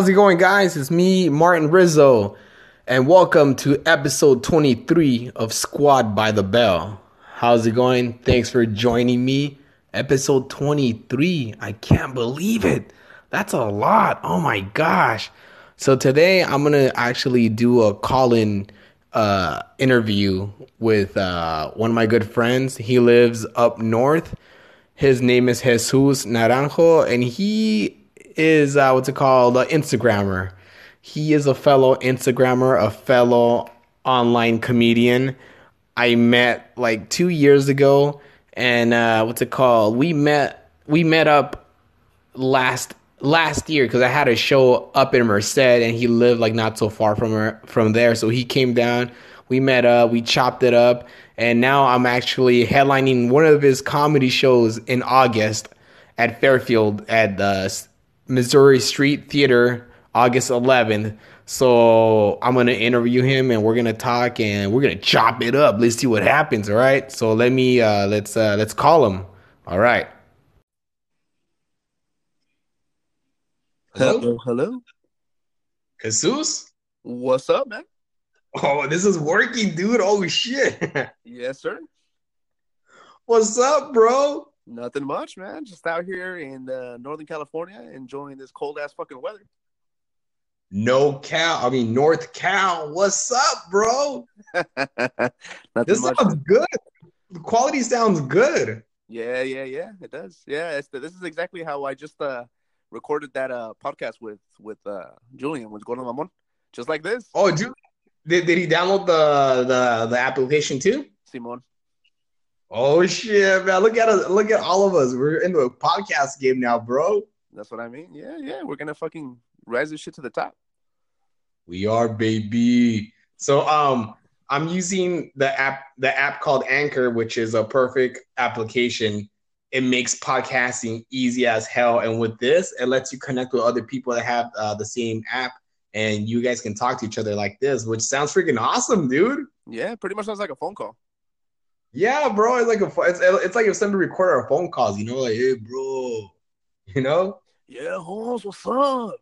how's it going, guys? It's me, Martin Rizzo, and welcome to episode 23 of Squad by the Bell. How's it going? Thanks for joining me. Episode 23. I can't believe it. That's a lot. Oh my gosh. So today I'm going to actually do a call-in uh, interview with uh, one of my good friends. He lives up north. His name is Jesus Naranjo, and he is uh, what's it called? An Instagrammer. He is a fellow Instagrammer, a fellow online comedian. I met like two years ago, and uh, what's it called? We met we met up last last year because I had a show up in Merced, and he lived like not so far from her, from there. So he came down. We met up. We chopped it up, and now I'm actually headlining one of his comedy shows in August at Fairfield at the Missouri Street Theater, August 11th. So I'm gonna interview him, and we're gonna talk, and we're gonna chop it up. Let's see what happens. All right. So let me uh, let's uh, let's call him. All right. Hello, hello. Jesus. What's up, man? Oh, this is working, dude. Oh shit. Yes, sir. What's up, bro? Nothing much, man. Just out here in uh, Northern California, enjoying this cold ass fucking weather. No Cal. I mean North Cal. What's up, bro? This much. sounds good. The quality sounds good. Yeah, yeah, yeah. It does. Yeah, it's this is exactly how I just uh recorded that uh podcast with with uh Julian with Gordo Mamon, just like this. Oh, dude. Did, did he download the, the the application too? Simon. Oh shit, man! Look at us! Look at all of us. We're in the podcast game now, bro. That's what I mean. Yeah, yeah. We're gonna fucking rise this shit to the top. We are, baby. So, um, I'm using the app, the app called Anchor, which is a perfect application. It makes podcasting easy as hell, and with this, it lets you connect with other people that have uh, the same app, and you guys can talk to each other like this, which sounds freaking awesome, dude. Yeah, pretty much sounds like a phone call. Yeah, bro. It's like a, it's, it's like if somebody recorded our phone calls, you know, like, hey, bro, you know, Yeah, Holmes, what's up?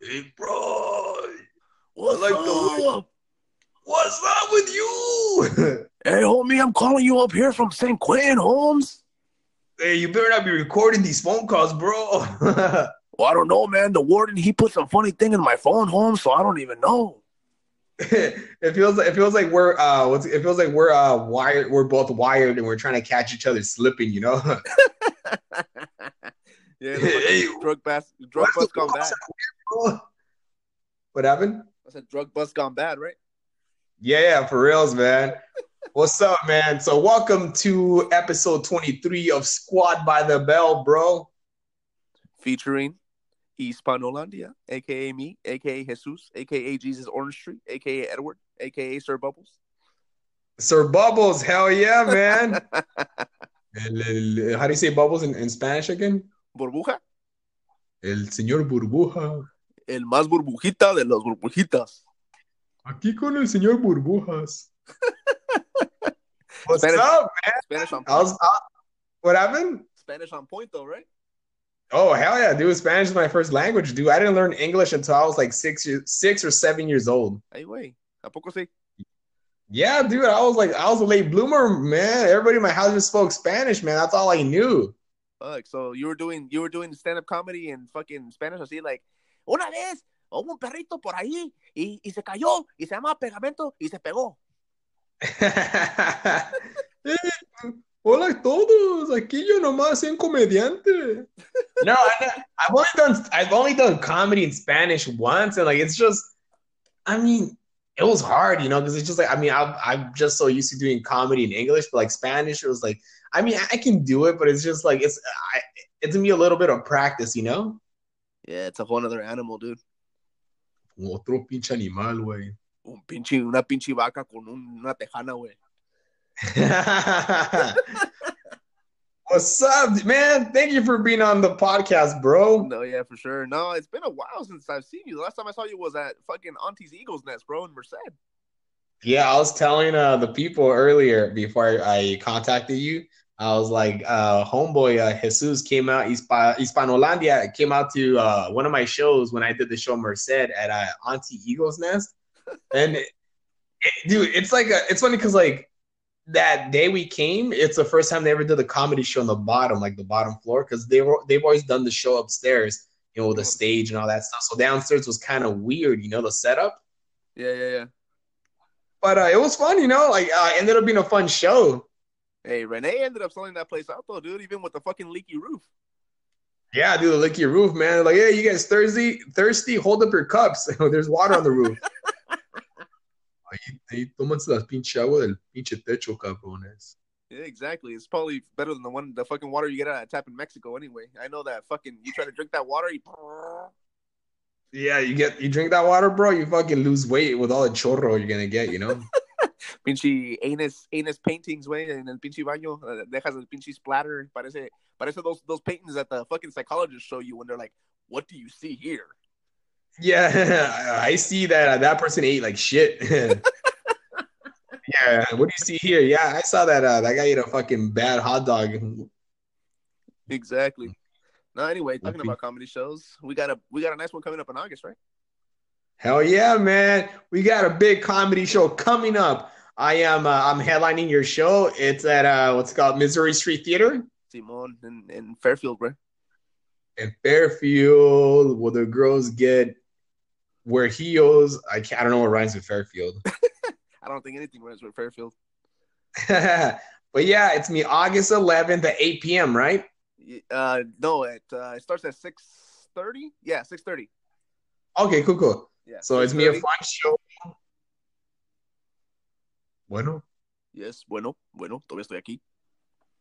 hey, bro, What's like the up? what's up with you? Hey, homie, I'm calling you up here from San Quentin, Holmes. hey, you better not be recording these phone calls, bro. Well, I don't know, man. The warden he put some funny thing in my phone, Holmes, so I don't even know. it feels like it feels like we're uh what's it feels like we're uh wired we're both wired and we're trying to catch each other slipping, you know. Yeah, Hey, drug bus, drug bus gone bad. What happened? I said drug bus gone bad, right? Yeah, yeah, for reals, man. What's up, man? So welcome to episode 23 of Squad by the Bell, bro. Featuring Hispanolandia, aka me, aka Jesus, aka Jesus Orange Street, aka Edward, aka Sir Bubbles. Sir Bubbles, hell yeah, man. How do you say bubbles in, in Spanish again? Burbuja, El señor Burbuja. el más burbujita de los burbujitas. Aquí con el señor Burbujas. What's Spanish- up, man? Spanish on I was, I- what happened? Spanish on point though, right? Oh hell yeah, dude! Spanish is my first language, dude. I didn't learn English until I was like six years, six or seven years old. Ay, güey. ¿A poco sí? Yeah, dude. I was like, I was a late bloomer, man. Everybody in my house just spoke Spanish, man. That's all I knew. Fuck. So you were doing you were doing stand up comedy in fucking Spanish I see, like una vez hubo un perrito por ahí y, y se cayó y se llama pegamento y se pegó. Hola a todos. Aquí yo nomás soy un comediante. No, I, I've only done I've only done comedy in Spanish once, and like it's just, I mean, it was hard, you know, because it's just like I mean, I'm I'm just so used to doing comedy in English, but like Spanish, it was like, I mean, I can do it, but it's just like it's I, it's gonna be a little bit of practice, you know. Yeah, it's a whole other animal, dude. Otro pinche animal, güey. Un pinche, una pinche vaca con una tejana, güey. What's up, man? Thank you for being on the podcast, bro. No, yeah, for sure. No, it's been a while since I've seen you. The last time I saw you was at fucking Auntie's Eagles Nest, bro, in Merced. Yeah, I was telling uh, the people earlier before I contacted you. I was like, uh, homeboy uh, Jesus came out, Hispa- Hispanolandia came out to uh, one of my shows when I did the show Merced at uh, Auntie Eagle's Nest, and it, it- dude, it's like a, it's funny because like that day we came, it's the first time they ever did a comedy show on the bottom, like the bottom floor, because they were they've always done the show upstairs, you know, with the stage and all that stuff. So downstairs was kind of weird, you know, the setup. Yeah, yeah, yeah. But uh, it was fun, you know. Like uh, ended up being a fun show. Hey, Renee ended up selling that place out though, dude. Even with the fucking leaky roof. Yeah, dude, the leaky roof, man. Like, hey, you guys thirsty? Thirsty? Hold up your cups. There's water on the roof. Ahí, ahí, tómanse las pinche agua del pinche techo, cabrones. Yeah, exactly. It's probably better than the one, the fucking water you get out of tap in Mexico. Anyway, I know that fucking. You try to drink that water, you. Yeah, you get you drink that water, bro. You fucking lose weight with all the chorro you're gonna get. You know. Pinche anus, anus paintings, güey, en el pinche baño. uh, Dejas el pinche splatter. Parece, parece those those paintings that the fucking psychologists show you when they're like, "What do you see here?" Yeah, I see that that person ate like shit. yeah, what do you see here? Yeah, I saw that uh, that guy ate a fucking bad hot dog. Exactly. No, anyway, talking about comedy shows, we got a we got a nice one coming up in August, right? Hell yeah, man! We got a big comedy show coming up. I am uh, I'm headlining your show. It's at uh, what's called Missouri Street Theater Simon in, in Fairfield, bro. in Fairfield, will the girls get where heels. I can't, I don't know what rhymes with Fairfield. I don't think anything runs with Fairfield. but yeah, it's me August 11th at 8 p.m. Right? Uh, no, it uh, it starts at six thirty. Yeah, six thirty. Okay, cool, cool. Yeah. So it's me a fun show. Bueno, Yes, bueno, bueno, todavía estoy aquí.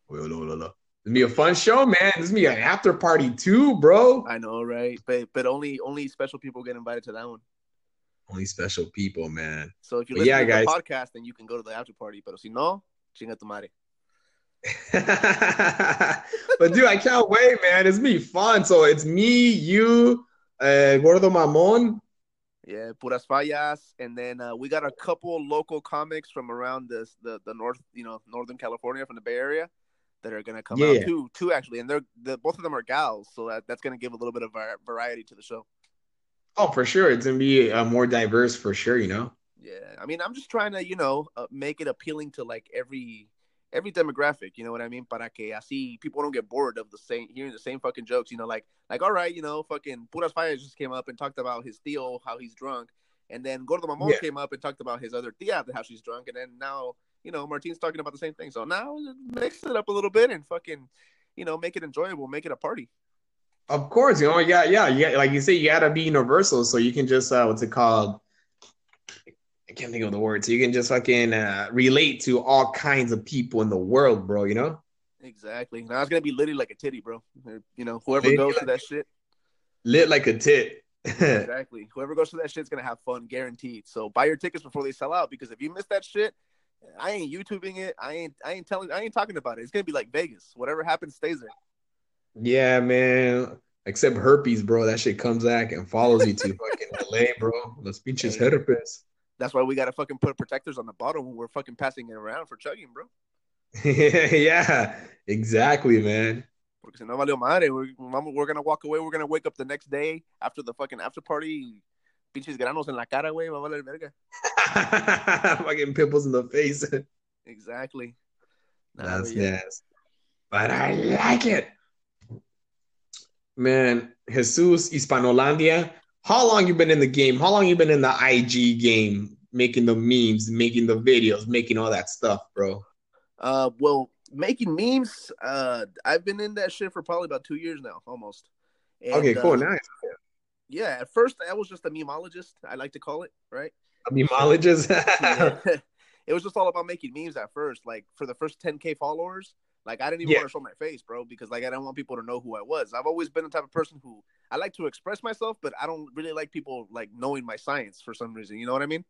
well, la, la, la. It's me a fun show, man. This is me an after party too, bro. I know, right? But but only only special people get invited to that one. Only special people, man. So if you listen yeah, to guys. the podcast, then you can go to the after party. Pero si no, chinga tu madre. but dude, I can't wait, man. It's me fun. So it's me, you, uh, Gordo Mamon. Yeah, puras fallas, and then uh, we got a couple local comics from around this the the north, you know, Northern California from the Bay Area that are gonna come Yeah. out too, two actually, and they're the both of them are gals, so that that's gonna give a little bit of var- variety to the show. Oh, for sure. It's gonna be uh, more diverse for sure. You know. Yeah, I mean, I'm just trying to, you know, uh, make it appealing to like every every demographic. You know what I mean? Para que así people don't get bored of the same hearing the same fucking jokes. You know, like like all right, you know, fucking Puras Fallas just came up and talked about his tío, how he's drunk, and then Gordo Mamon Yeah. came up and talked about his other tia, how she's drunk, and then now you know Martin's talking about the same thing. So now mix it up a little bit and fucking, you know, make it enjoyable, make it a party. Of course, you know, yeah, yeah, yeah. Like you say, you gotta be universal, so you can just uh, what's it called? I can't think of the word. So you can just fucking uh, relate to all kinds of people in the world, bro. You know, Exactly. Now it's gonna be litty like a titty, bro. You know, whoever goes to that shit. lit like a tit. Exactly. Whoever goes to that shit's gonna have fun, guaranteed. So buy your tickets before they sell out because if you miss that shit, I ain't YouTubing it. I ain't I ain't telling I ain't talking about it. It's gonna be like Vegas. Whatever happens stays there. yeah, man. Except herpes, bro. That shit comes back and follows you to fucking LA, bro. Los pinches Hey. herpes. That's why we gotta fucking put protectors on the bottom when we're fucking passing it around for chugging, bro. yeah, exactly, man. Porque si no valió madre, we're, we're gonna walk away. We're gonna wake up the next day after the fucking after party. Pinches granos en la cara, güey. Va a valer verga. fucking pimples in the face. Exactly. That's yeah. yes. But I like it. Man, Jesus Hispanolandia. How long you been in the game? How long you been in the IG game? Making the memes, making the videos, making all that stuff, bro. Uh, well, making memes. Uh, I've been in that shit for probably about two years now, almost. And, okay, cool, uh, nice. Yeah, at first I was just a memeologist. I like to call it, right? A memologist. Yeah. it was just all about making memes at first. Like for the first 10k followers, like I didn't even Yeah. want to show my face, bro, because like I don't want people to know who I was. I've always been the type of person who I like to express myself, but I don't really like people like knowing my science for some reason. You know what I mean?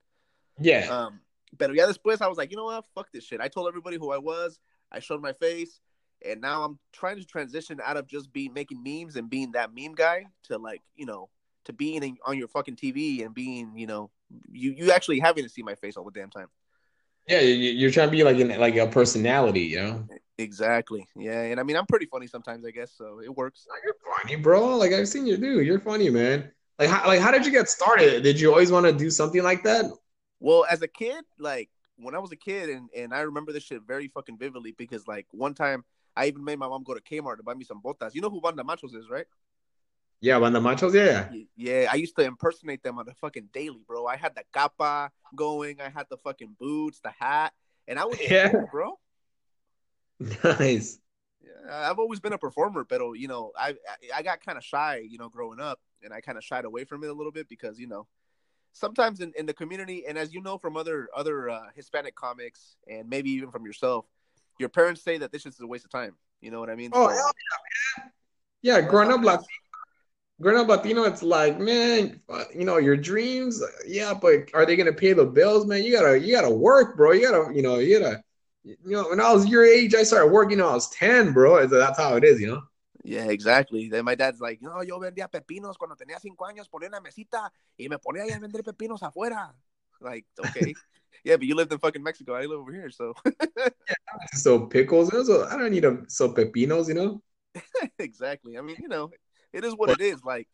yeah. Um, but yeah, después I was like, you know what? Fuck this shit. I told everybody who I was. I showed my face, and now I'm trying to transition out of just being making memes and being that meme guy to like, you know, to being in, on your fucking TV and being, you know, you you actually having to see my face all the damn time. Yeah, you- you're trying to be like an like a personality, you know? Exactly. Yeah, and I mean I'm pretty funny sometimes, I guess, so it works. You're funny, bro. Like I've seen you do. You're funny, man. Like how, like how did you get started? Did you always want to do something like that? Well, as a kid, like when I was a kid, and and I remember this shit very fucking vividly because like one time I even made my mom go to Kmart to buy me some botas. You know who Banda Machos is, right? Yeah, when the Machos. Yeah. Yeah, I used to impersonate them on the fucking daily, bro. I had the capa going. I had the fucking boots, the hat, and I was yeah, cool, bro. Nice. Yeah, I've always been a performer, but you know, I I got kind of shy, you know, growing up, and I kind of shied away from it a little bit because you know, sometimes in, in the community, and as you know from other other uh, Hispanic comics, and maybe even from yourself, your parents say that this is a waste of time. You know what I mean? Oh so, hell yeah, man! Yeah, growing up Latino, growing up Latino, it's like, man, you know, your dreams, yeah, but are they gonna pay the bills, man? You gotta you gotta work, bro. You gotta, you know, you gotta you know, when I was your age, I started working when I was 10, bro. That's how it is, you know? Yeah, exactly. Then my dad's like, no, yo vendía pepinos cuando tenía cinco años, ponía una mesita y me ponía ahí a vender pepinos afuera. Like, okay. yeah, but you lived in fucking Mexico. I live over here, so. yeah, so pickles. So I don't need to sell pepinos, you know? exactly. I mean, you know, it is what it is. Like,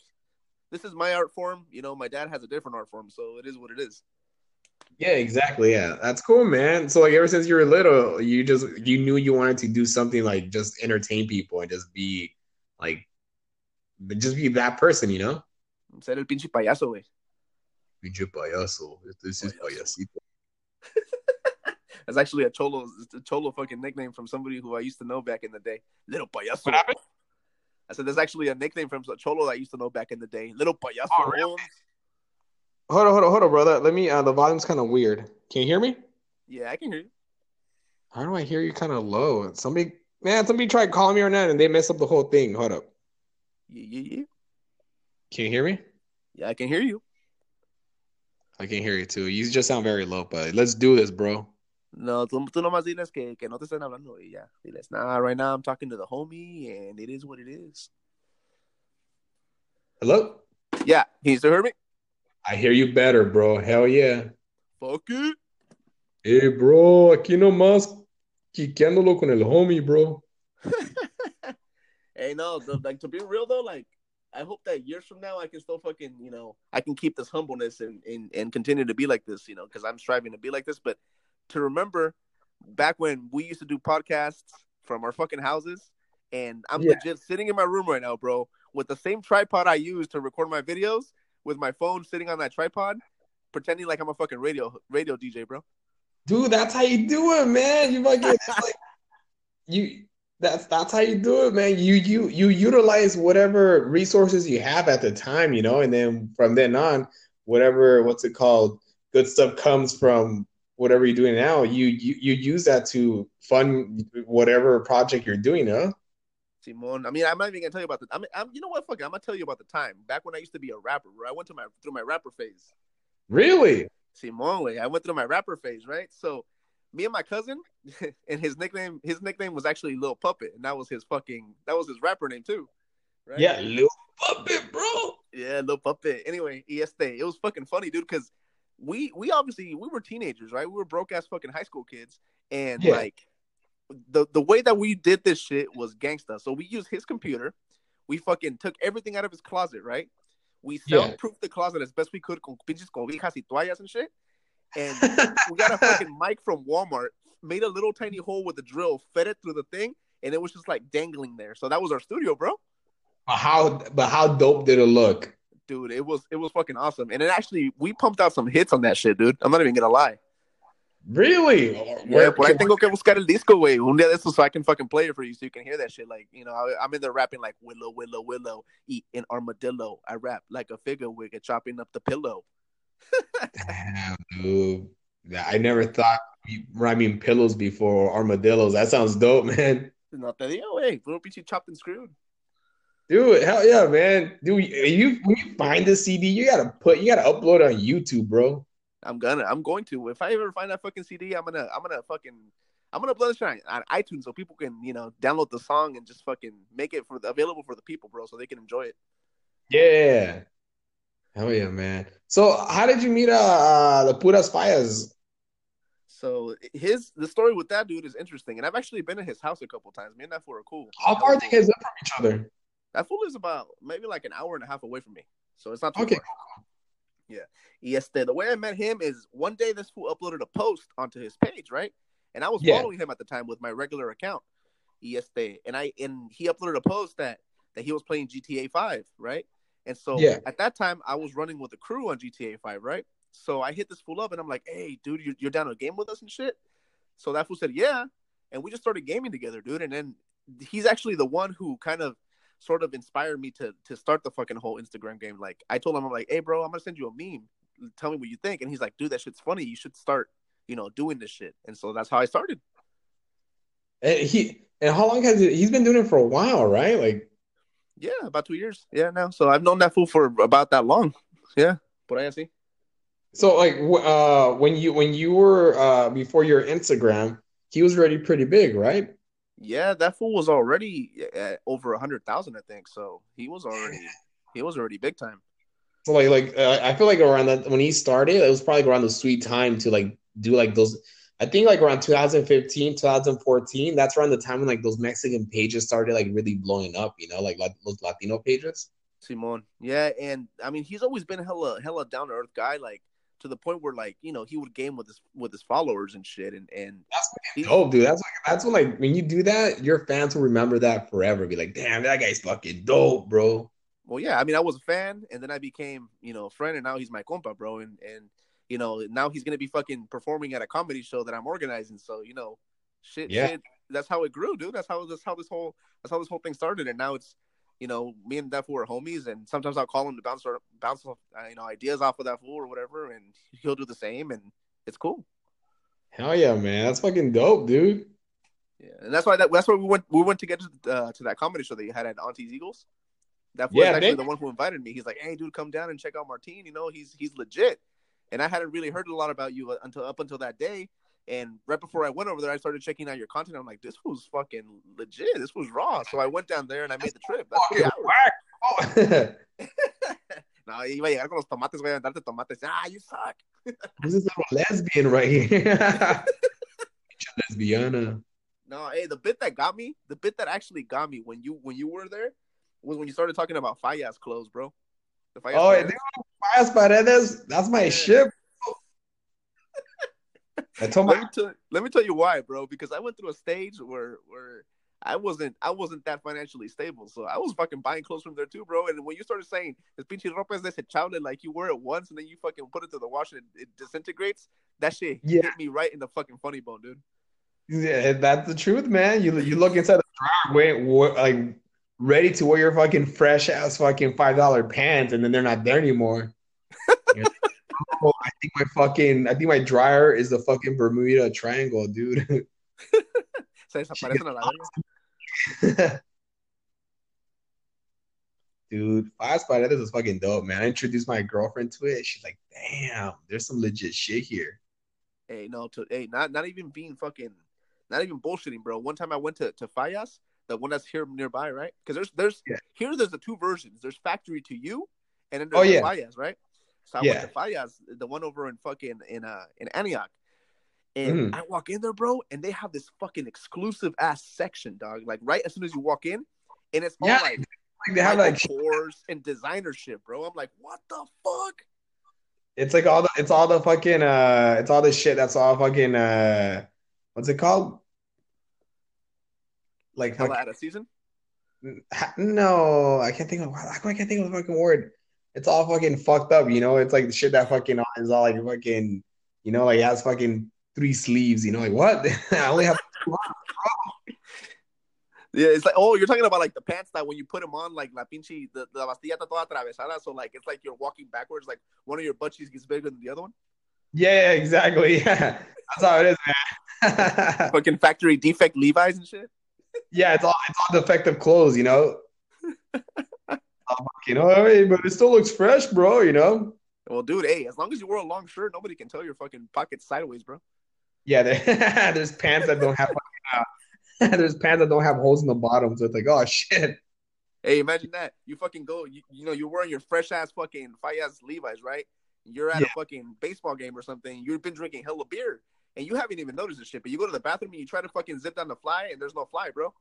this is my art form. You know, my dad has a different art form, so it is what it is. Yeah, exactly. Yeah, that's cool, man. So like ever since you were little, you just you knew you wanted to do something like just entertain people and just be like just be that person, you know? Ser el pinche payaso, güey. Pinche payaso. This is payasito. That's actually a cholo, a cholo fucking nickname from somebody who I used to know back in the day. Little payaso. What happened? I said there's actually a nickname from a cholo that I used to know back in the day. Little payaso. Oh, really? Hold on, hold on, hold on, brother. Let me. Uh, the volume's kind of weird. Can you hear me? Yeah, I can hear you. How do I hear you kind of low? Somebody, man, somebody tried calling me or not, and they messed up the whole thing. Hold up. Yeah, yeah, yeah. Can you hear me? Yeah, I can hear you. I can hear you too. You just sound very low, but let's do this, bro. No, tú, tú nomás diles que, que no te están hablando y ya. Diles, nah, right now I'm talking to the homie and it is what it is. Hello? Yeah, can you still hear me? I hear you better, bro. Hell yeah. Fuck it. Hey, bro, aquí nomás quiqueándolo con el homie, bro. hey, no, the, like to be real though, like I hope that years from now I can still fucking, you know, I can keep this humbleness and and, and continue to be like this, you know, because I'm striving to be like this. But to remember back when we used to do podcasts from our fucking houses, and I'm yeah. legit sitting in my room right now, bro, with the same tripod I use to record my videos with my phone sitting on that tripod, pretending like I'm a fucking radio radio DJ, bro. Dude, that's how you do it, man. You fucking like you. That's that's how you do it, man. You you you utilize whatever resources you have at the time, you know, and then from then on, whatever what's it called, good stuff comes from whatever you're doing now. You you you use that to fund whatever project you're doing, huh? Simon. I mean, I'm not even gonna tell you about the. I mean, I'm, you know what? Fuck, it, I'm gonna tell you about the time back when I used to be a rapper. Right? I went to my through my rapper phase. Really? Simon, I went through my rapper phase, right? So, me and my cousin, and his nickname, his nickname was actually Lil Puppet, and that was his fucking, that was his rapper name too. Right? Yeah, Lil Puppet, bro. Yeah, Lil Puppet. Anyway, este, it was fucking funny, dude, because we we obviously we were teenagers, right? We were broke ass fucking high school kids, and yeah. like the the way that we did this shit was gangsta. So we used his computer. We fucking took everything out of his closet, right? We soundproofed yeah. the closet as best we could con pinches cobijas y toallas and shit. And we got a fucking mic from Walmart, made a little tiny hole with a drill, fed it through the thing, and it was just like dangling there. So that was our studio, bro. But how but how dope did it look? Dude, it was it was fucking awesome. And it actually we pumped out some hits on that shit, dude. I'm not even gonna lie. Really? Yeah, por ahí tengo que buscar el disco, güey. Un día de estos so I can fucking play it for you so you can hear that shit. Like, you know, I, am in there rapping like Willow, Willow, Willow, eat an armadillo. I rap like a figure wigger chopping up the pillow. Damn, dude. I never thought rhyming pillows before armadillos. That sounds dope, man. No te digo, güey. Little pinche chopped and screwed. Dude, hell yeah, man. Dude, you when you find the CD, you gotta put you gotta upload on YouTube, bro. I'm gonna. I'm going to. If I ever find that fucking CD, I'm gonna. I'm gonna fucking. I'm gonna upload it on iTunes so people can, you know, download the song and just fucking make it for the, available for the people, bro, so they can enjoy it. Yeah. Hell yeah, man. So, how did you meet uh, uh the Puras Fallas? So his the story with that dude is interesting, and I've actually been in his house a couple times. Me and that fool are cool. How far are you guys up from each other? That fool is about maybe like an hour and a half away from me, so it's not too Okay. far. Yeah. Yes, the, way I met him is one day this fool uploaded a post onto his page, right? And I was Yeah. following him at the time with my regular account. Yes, and I and he uploaded a post that that he was playing GTA 5, right? And so Yeah. at that time I was running with the crew on GTA 5, right? So I hit this fool up and I'm like, "Hey, dude, you're, you're down to game with us and shit." So that fool said, "Yeah," and we just started gaming together, dude. And then he's actually the one who kind of sort of inspired me to to start the fucking whole Instagram game. Like I told him, I'm like, hey, bro, I'm gonna send you a meme. Tell me what you think. And he's like, dude, that shit's funny. You should start, you know, doing this shit. And so that's how I started. And he and how long has it? He's been doing it for a while, right? Like, Yeah, about two years. Yeah, now. So I've known that fool for about that long. Yeah, but I see. so like, uh, when you when you were uh before your Instagram, he was already pretty big, right? Yeah, that fool was already at over a hundred thousand, I think. So he was already he was already big time. So like like uh, I feel like around that when he started, it was probably around the sweet time to like do like those. I think like around 2015, 2014. That's around the time when like those Mexican pages started like really blowing up. You know, like, like those Latino pages. Simon. Yeah, and I mean he's always been hella hella down to earth guy, like to the point where like, you know, he would game with his with his followers and shit and and That's he- dope, dude. That's like that's when like when you do that, your fans will remember that forever. Be like, damn, that guy's fucking dope, bro. well yeah, I mean I was a fan and then I became, you know, a friend and now he's my compa, bro. And and you know, now he's gonna be fucking performing at a comedy show that I'm organizing. So, you know, shit, Yeah. shit that's how it grew, dude. That's how that's how this whole that's how this whole thing started. And now it's you know, me and that fool are homies, and sometimes I'll call him to bounce or bounce off, uh, you know ideas off of that fool or whatever, and he'll do the same, and it's cool. Hell yeah, man. That's fucking dope, dude. Yeah, and that's why that that's why we went we went to get to, uh, to that comedy show that you had at Auntie's Eagles. That was Yeah, actually the one who invited me. He's like, "Hey, dude, come down and check out Martin. You know, he's he's legit." And I hadn't really heard a lot about you uh, until up until that day. And right before I went over there, I started checking out your content. I'm like, "This was fucking legit. This was raw." So I went down there and I made the trip. That's three Fucking hours. whack. Oh. no, iba a llegar con los tomates, güey, a darte tomates. Ah, you suck. Who's this little lesbian right here? Lesbiana. No, hey, the bit that got me, the bit that actually got me when you when you were there was when you started talking about Fallas clothes, bro. The Fallas Oh, Paredes. dude, Fallas Paredes. That's my Yeah. ship. I told let me tell let me tell you why, bro. Because I went through a stage where where I wasn't I wasn't that financially stable, so I was fucking buying clothes from there too, bro. And when you started saying "Es pinche ropa es desechable," like you wear it once and then you fucking put it to the wash and it, it disintegrates, that shit Yeah. hit me right in the fucking funny bone, dude. Yeah, that's the truth, man. You you look inside the drawer, wait, wa- like ready to wear your fucking fresh ass fucking five dollar pants, and then they're not there anymore. Oh, I think my fucking I think my dryer is the fucking Bermuda Triangle, dude. Se desaparecen a la verga. Dude, Fallas Paredes is fucking dope, man. I introduced my girlfriend to it. She's like, damn, there's some legit shit here. Hey, no, to hey, not not even being fucking, not even bullshitting, bro. One time I went to to Fallas, the one that's here nearby, right? Because there's there's Yeah. here there's the two versions. There's Factory 2-U, and then Oh, there's yeah. the Fallas, right? So I Yeah. went to Fallas, the one over in fucking in uh in Antioch, and Mhm. I walk in there, bro, and they have this fucking exclusive ass section, dog. Like right as soon as you walk in, and it's all Yeah, like Like they have like Kors and designer shit, bro. I'm like, what the fuck? it's like all the it's all the fucking uh it's all the shit that's all fucking uh what's it called? Like Hella fucking out of season. No, I can't think of I can't think of the fucking word. It's all fucking fucked up, you know. It's like the shit that fucking is all like fucking, you know, like has fucking three sleeves. You know, like what? I only have. Yeah, it's like oh, you're talking about like the pants that when you put them on, like la pinche the, the bastilla toda atravesada, so like it's like you're walking backwards, like one of your butt cheeks gets bigger than the other one. Yeah, yeah, exactly. Yeah, that's how it is, man. Fucking factory defect Levi's and shit. yeah, it's all it's all defective clothes, you know. You know, hey, but it still looks fresh, bro. You know. Well, dude, hey, as long as you wear a long shirt, nobody can tell your fucking pockets sideways, bro. Yeah, there's pants that don't have uh, there's pants that don't have holes in the bottom, so it's like, oh shit. Hey, imagine that. You fucking go, you, you know, you're wearing your fresh ass fucking fire ass Levi's, right? You're at Yeah. a fucking baseball game or something. You've been drinking hella beer, and you haven't even noticed this shit. But you go to the bathroom and you try to fucking zip down the fly, and there's no fly, bro.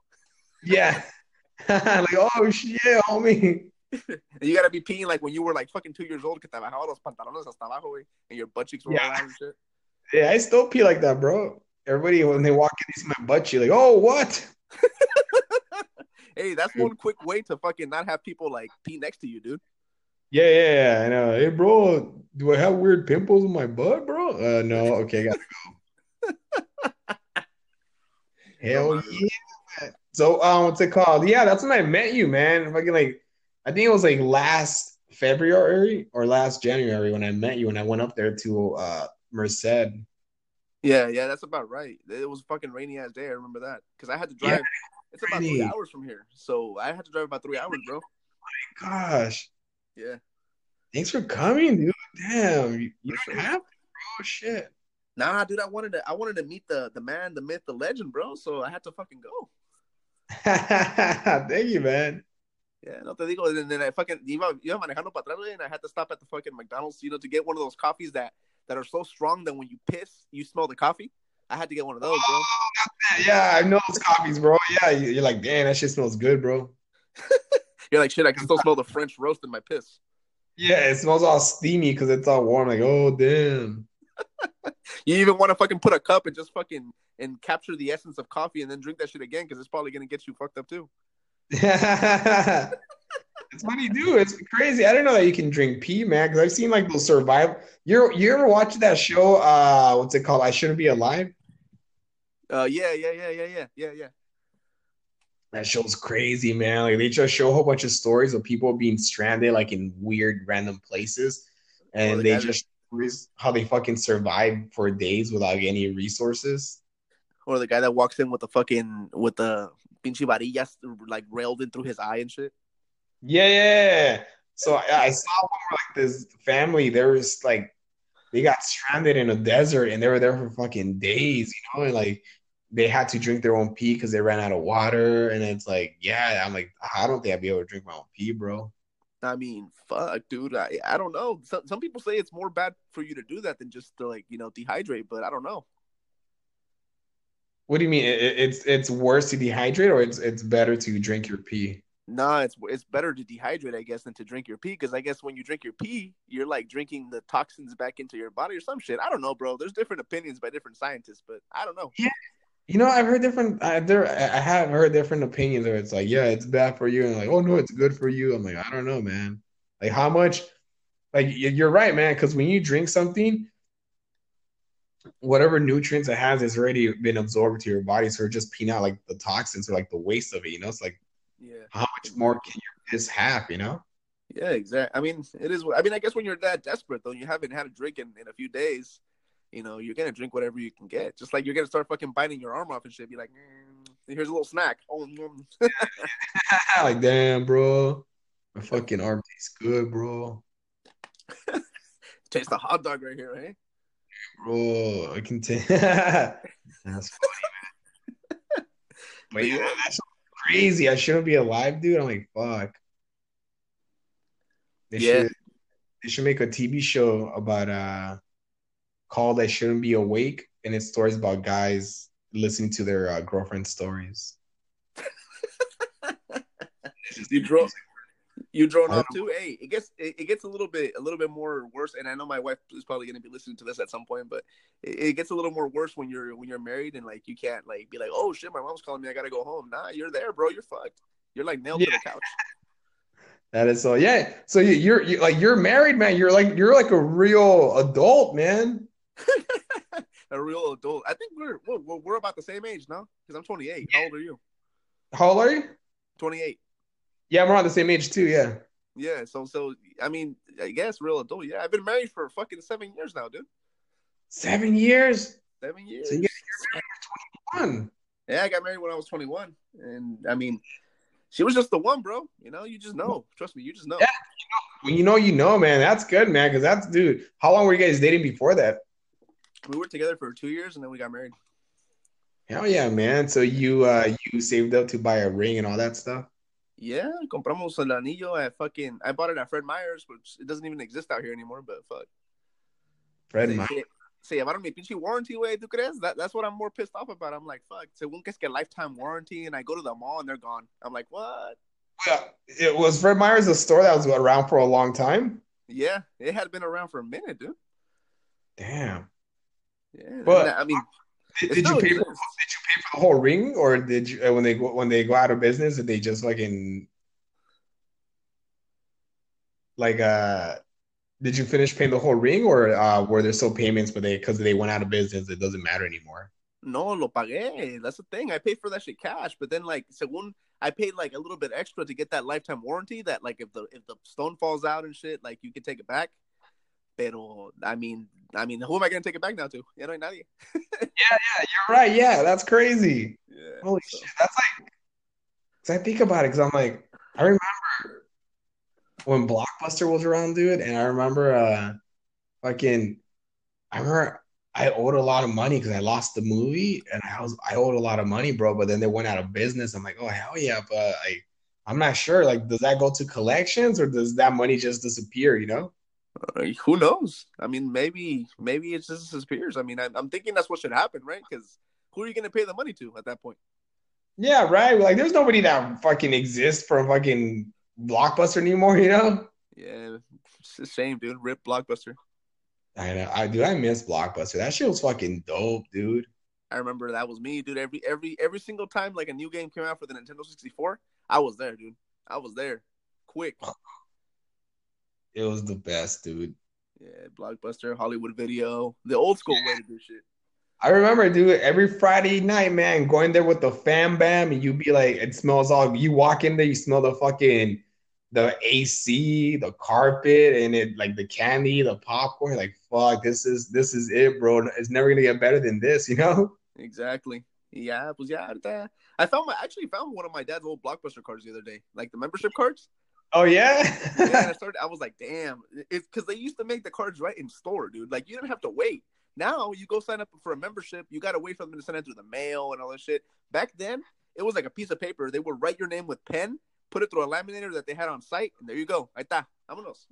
Yeah. like, oh shit, homie. and you gotta be peeing like when you were like fucking two years old, que te bajaba los pantalones hasta abajo, güey, and your butt cheeks were Yeah. and shit. Yeah, I still pee like that, bro. Everybody when they walk in, they see my butt cheek, like, oh what? Hey, that's one quick way to fucking not have people like pee next to you, dude. Yeah, yeah, yeah. I know. Hey, bro, do I have weird pimples in my butt, bro? Uh, no. Okay, I gotta go. Hell yeah. So, um, what's it called? Yeah, that's when I met you, man. Fucking like, I think it was like last February or last January when I met you, and I went up there to uh Merced. Yeah, yeah, that's about right. It was a fucking rainy ass day. I remember that because I had to drive. Yeah, it's about three hours from here, so I had to drive about three hours, bro. My gosh, Yeah. thanks for coming, dude. Damn, you, you don't sure. have to, bro. Shit. Nah, dude, I wanted to. I wanted to meet the the man, the myth, the legend, bro. So I had to fucking go. Thank you, man. Yeah, no te digo. And then I fucking iba, iba manejando para atrás, and I had to stop at the fucking McDonald's, you know, to get one of those coffees that that are so strong that when you piss, you smell the coffee. I had to get one of those, bro. Oh, yeah, I know those coffees, bro. Yeah, you- you're like, damn, that shit smells good, bro. You're like, shit, I can still smell the French roast in my piss. Yeah, it smells all steamy because it's all warm. Like, oh, damn. You even want to fucking put a cup and just fucking and capture the essence of coffee and then drink that shit again because it's probably gonna get you fucked up too. it's funny, dude. It's crazy. I don't know that you can drink pee, man. Because I've seen like those survival. You're you ever watch that show? Uh, what's it called? I shouldn't be alive. Uh, yeah, yeah, yeah, yeah, yeah, yeah, yeah. That show's crazy, man. Like they just show a whole bunch of stories of people being stranded, like in weird, random places, Or and the they that- just stories how they fucking survive for days without any resources. Or the guy that walks in with the fucking with the pinche varillas like railed in through his eye and shit. Yeah, yeah. yeah. So I, I saw where like this family, there was like they got stranded in a desert and they were there for fucking days, you know, and like they had to drink their own pee because they ran out of water. And it's like, yeah, I'm like, I don't think I'd be able to drink my own pee, bro. I mean, fuck, dude. I I don't know. Some some people say it's more bad for you to do that than just to like you know dehydrate, but I don't know. What do you mean? It, it- it's it's worse to dehydrate or it's it's better to drink your pee? Nah, it's it's better to dehydrate, I guess, than to drink your pee. Because I guess when you drink your pee, you're like drinking the toxins back into your body or some shit. I don't know, bro. There's different opinions by different scientists, but I don't know. Yeah, You know, I've heard different. I, there, I have heard different opinions. Where it's like, yeah, it's bad for you, and like, oh no, it's good for you. I'm like, I don't know, man. Like, how much? Like, you're right, man. Because when you drink something, whatever nutrients it has has already been absorbed to your body, so you're just peeing out like the toxins or like the waste of it. You know, it's like, Yeah, how much more can your piss have? You know? yeah, exactly. I mean, it is. I mean, I guess when you're that desperate, though, you haven't had a drink in, in a few days. You know, you're gonna drink whatever you can get. Just like you're gonna start fucking biting your arm off and shit. Be like, mm, here's a little snack. Oh, mm. like, damn, bro, my fucking arm tastes good, bro. taste the hot dog right here, eh? Bro, I can tell. That's funny, man. But yeah, that's crazy. I shouldn't be alive, dude. I'm like, fuck. They Yeah. should they should make a TV show about uh called I Shouldn't Be Awake, and it's stories about guys listening to their uh, girlfriend stories. You drove. You drone I up too. Hey, it gets it, it gets a little bit a little bit more worse, and I know my wife is probably gonna be listening to this at some point, but it, it gets a little more worse when you're when you're married and like you can't like be like, oh shit, my mom's calling me, I gotta go home. Nah, you're there, bro. You're fucked. You're like nailed to the couch. That is so yeah. So you, you're you, like you're married, man. You're like you're like a real adult, man. a real adult. I think we're we're, we're about the same age now because I'm 28. How old are you? How old are you? 28. Yeah, I'm around the same age too. Yeah. Yeah. So so I mean, I guess real adult. Yeah, I've been married for fucking seven years now, dude. Seven years. Seven years. So you One. Yeah, I got married when I was 21, and I mean, she was just the one, bro. You know, you just know. Trust me, you just know. Yeah. When you know, you know, man. That's good, man. Because that's dude. How long were you guys dating before that? We were together for two years, and then we got married. Hell yeah, man. So you uh you saved up to buy a ring and all that stuff. Yeah, compramos el anillo at fucking. I bought it at Fred Meyer's, which it doesn't even exist out here anymore. But fuck, Fred se, Meyer. se, se llevaron mi pinche warranty, way. ¿Tú crees? That, that's what I'm more pissed off about. I'm like, fuck. Según que es que lifetime warranty, and I go to the mall and they're gone. I'm like, what? Yeah, it was Fred Meyer's a store that was around for a long time. Yeah, it had been around for a minute, dude. Damn. Yeah, But- I mean, Did, did you pay for, did you pay for the whole ring, or did you uh, when they go when they go out of business, did they just fucking like uh did you finish paying the whole ring, or uh were there still payments, but they because they went out of business, it doesn't matter anymore? no, lo pagué. That's the thing. I paid for that shit cash, but then like, según I paid like a little bit extra to get that lifetime warranty. That like, if the if the stone falls out and shit, like you can take it back. Pero I mean, I mean, who am I gonna take it back now to? Ya no hay nadie. Yeah, yeah, you're right. Yeah, that's crazy. Yeah. Holy so- shit, that's like. Cause I think about it, cause I'm like, I remember when Blockbuster was around, dude, and I remember, uh, fucking, I remember I owed a lot of money because I lost the movie, and I was I owed a lot of money, bro. But then they went out of business. I'm like, oh hell yeah, but I, I'm not sure. Like, does that go to collections or does that money just disappear? You know? Uh, who knows? I mean, maybe maybe it just disappears. I mean, I, I'm thinking that's what should happen, right? Because who are you gonna pay the money to at that point? Yeah, right. Like, there's nobody that fucking exists from fucking Blockbuster anymore. You know? Yeah, it's a shame, dude. Rip Blockbuster. I know. I do. I miss Blockbuster. That shit was fucking dope, dude. I remember that was me, dude. Every every every single time like a new game came out for the Nintendo 64, I was there, dude. I was there, quick. It was the best, dude. Yeah, Blockbuster, Hollywood Video, the old school way to do shit. I remember, dude, every Friday night, man, going there with the fam bam, and you'd be like, it smells all. You walk in there, you smell the fucking the AC, the carpet, and it like the candy, the popcorn. Like, fuck, this is this is it, bro. It's never gonna get better than this, you know? Exactly. Yeah, pues yeah. I found my actually found one of my dad's old Blockbuster cards the other day, like the membership cards. Oh Yeah, yeah. I started. I was like, damn, it's because they used to make the cards right in store, dude. Like you didn't have to wait. Now you go sign up for a membership, you gotta wait for them to send it through the mail and all that shit. Back then, it was like a piece of paper. They would write your name with pen, put it through a laminator that they had on site, and there you go. Ahí está. Vámonos.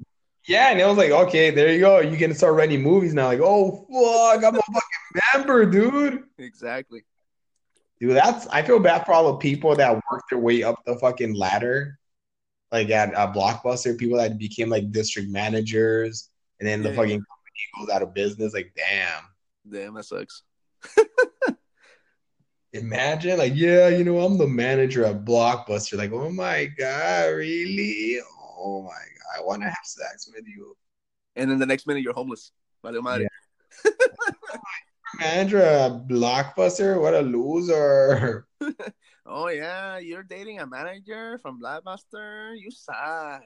Yeah, and it was like, okay, there you go. You can start renting movies now. Like, oh fuck, I'm a fucking member, dude. Exactly. Dude, that's I feel bad for all the people that worked their way up the fucking ladder, like at uh, Blockbuster, people that became like district managers, and then the Yeah, fucking company goes out of business. Like, damn. Damn, that sucks. Imagine, like, yeah, you know, I'm the manager at Blockbuster. Like, oh my God, really? Oh my God, I want to have sex with you. And then the next minute, you're homeless. Madre. Manager at Blockbuster? What a loser. Oh yeah, you're dating a manager from Blockbuster. You suck.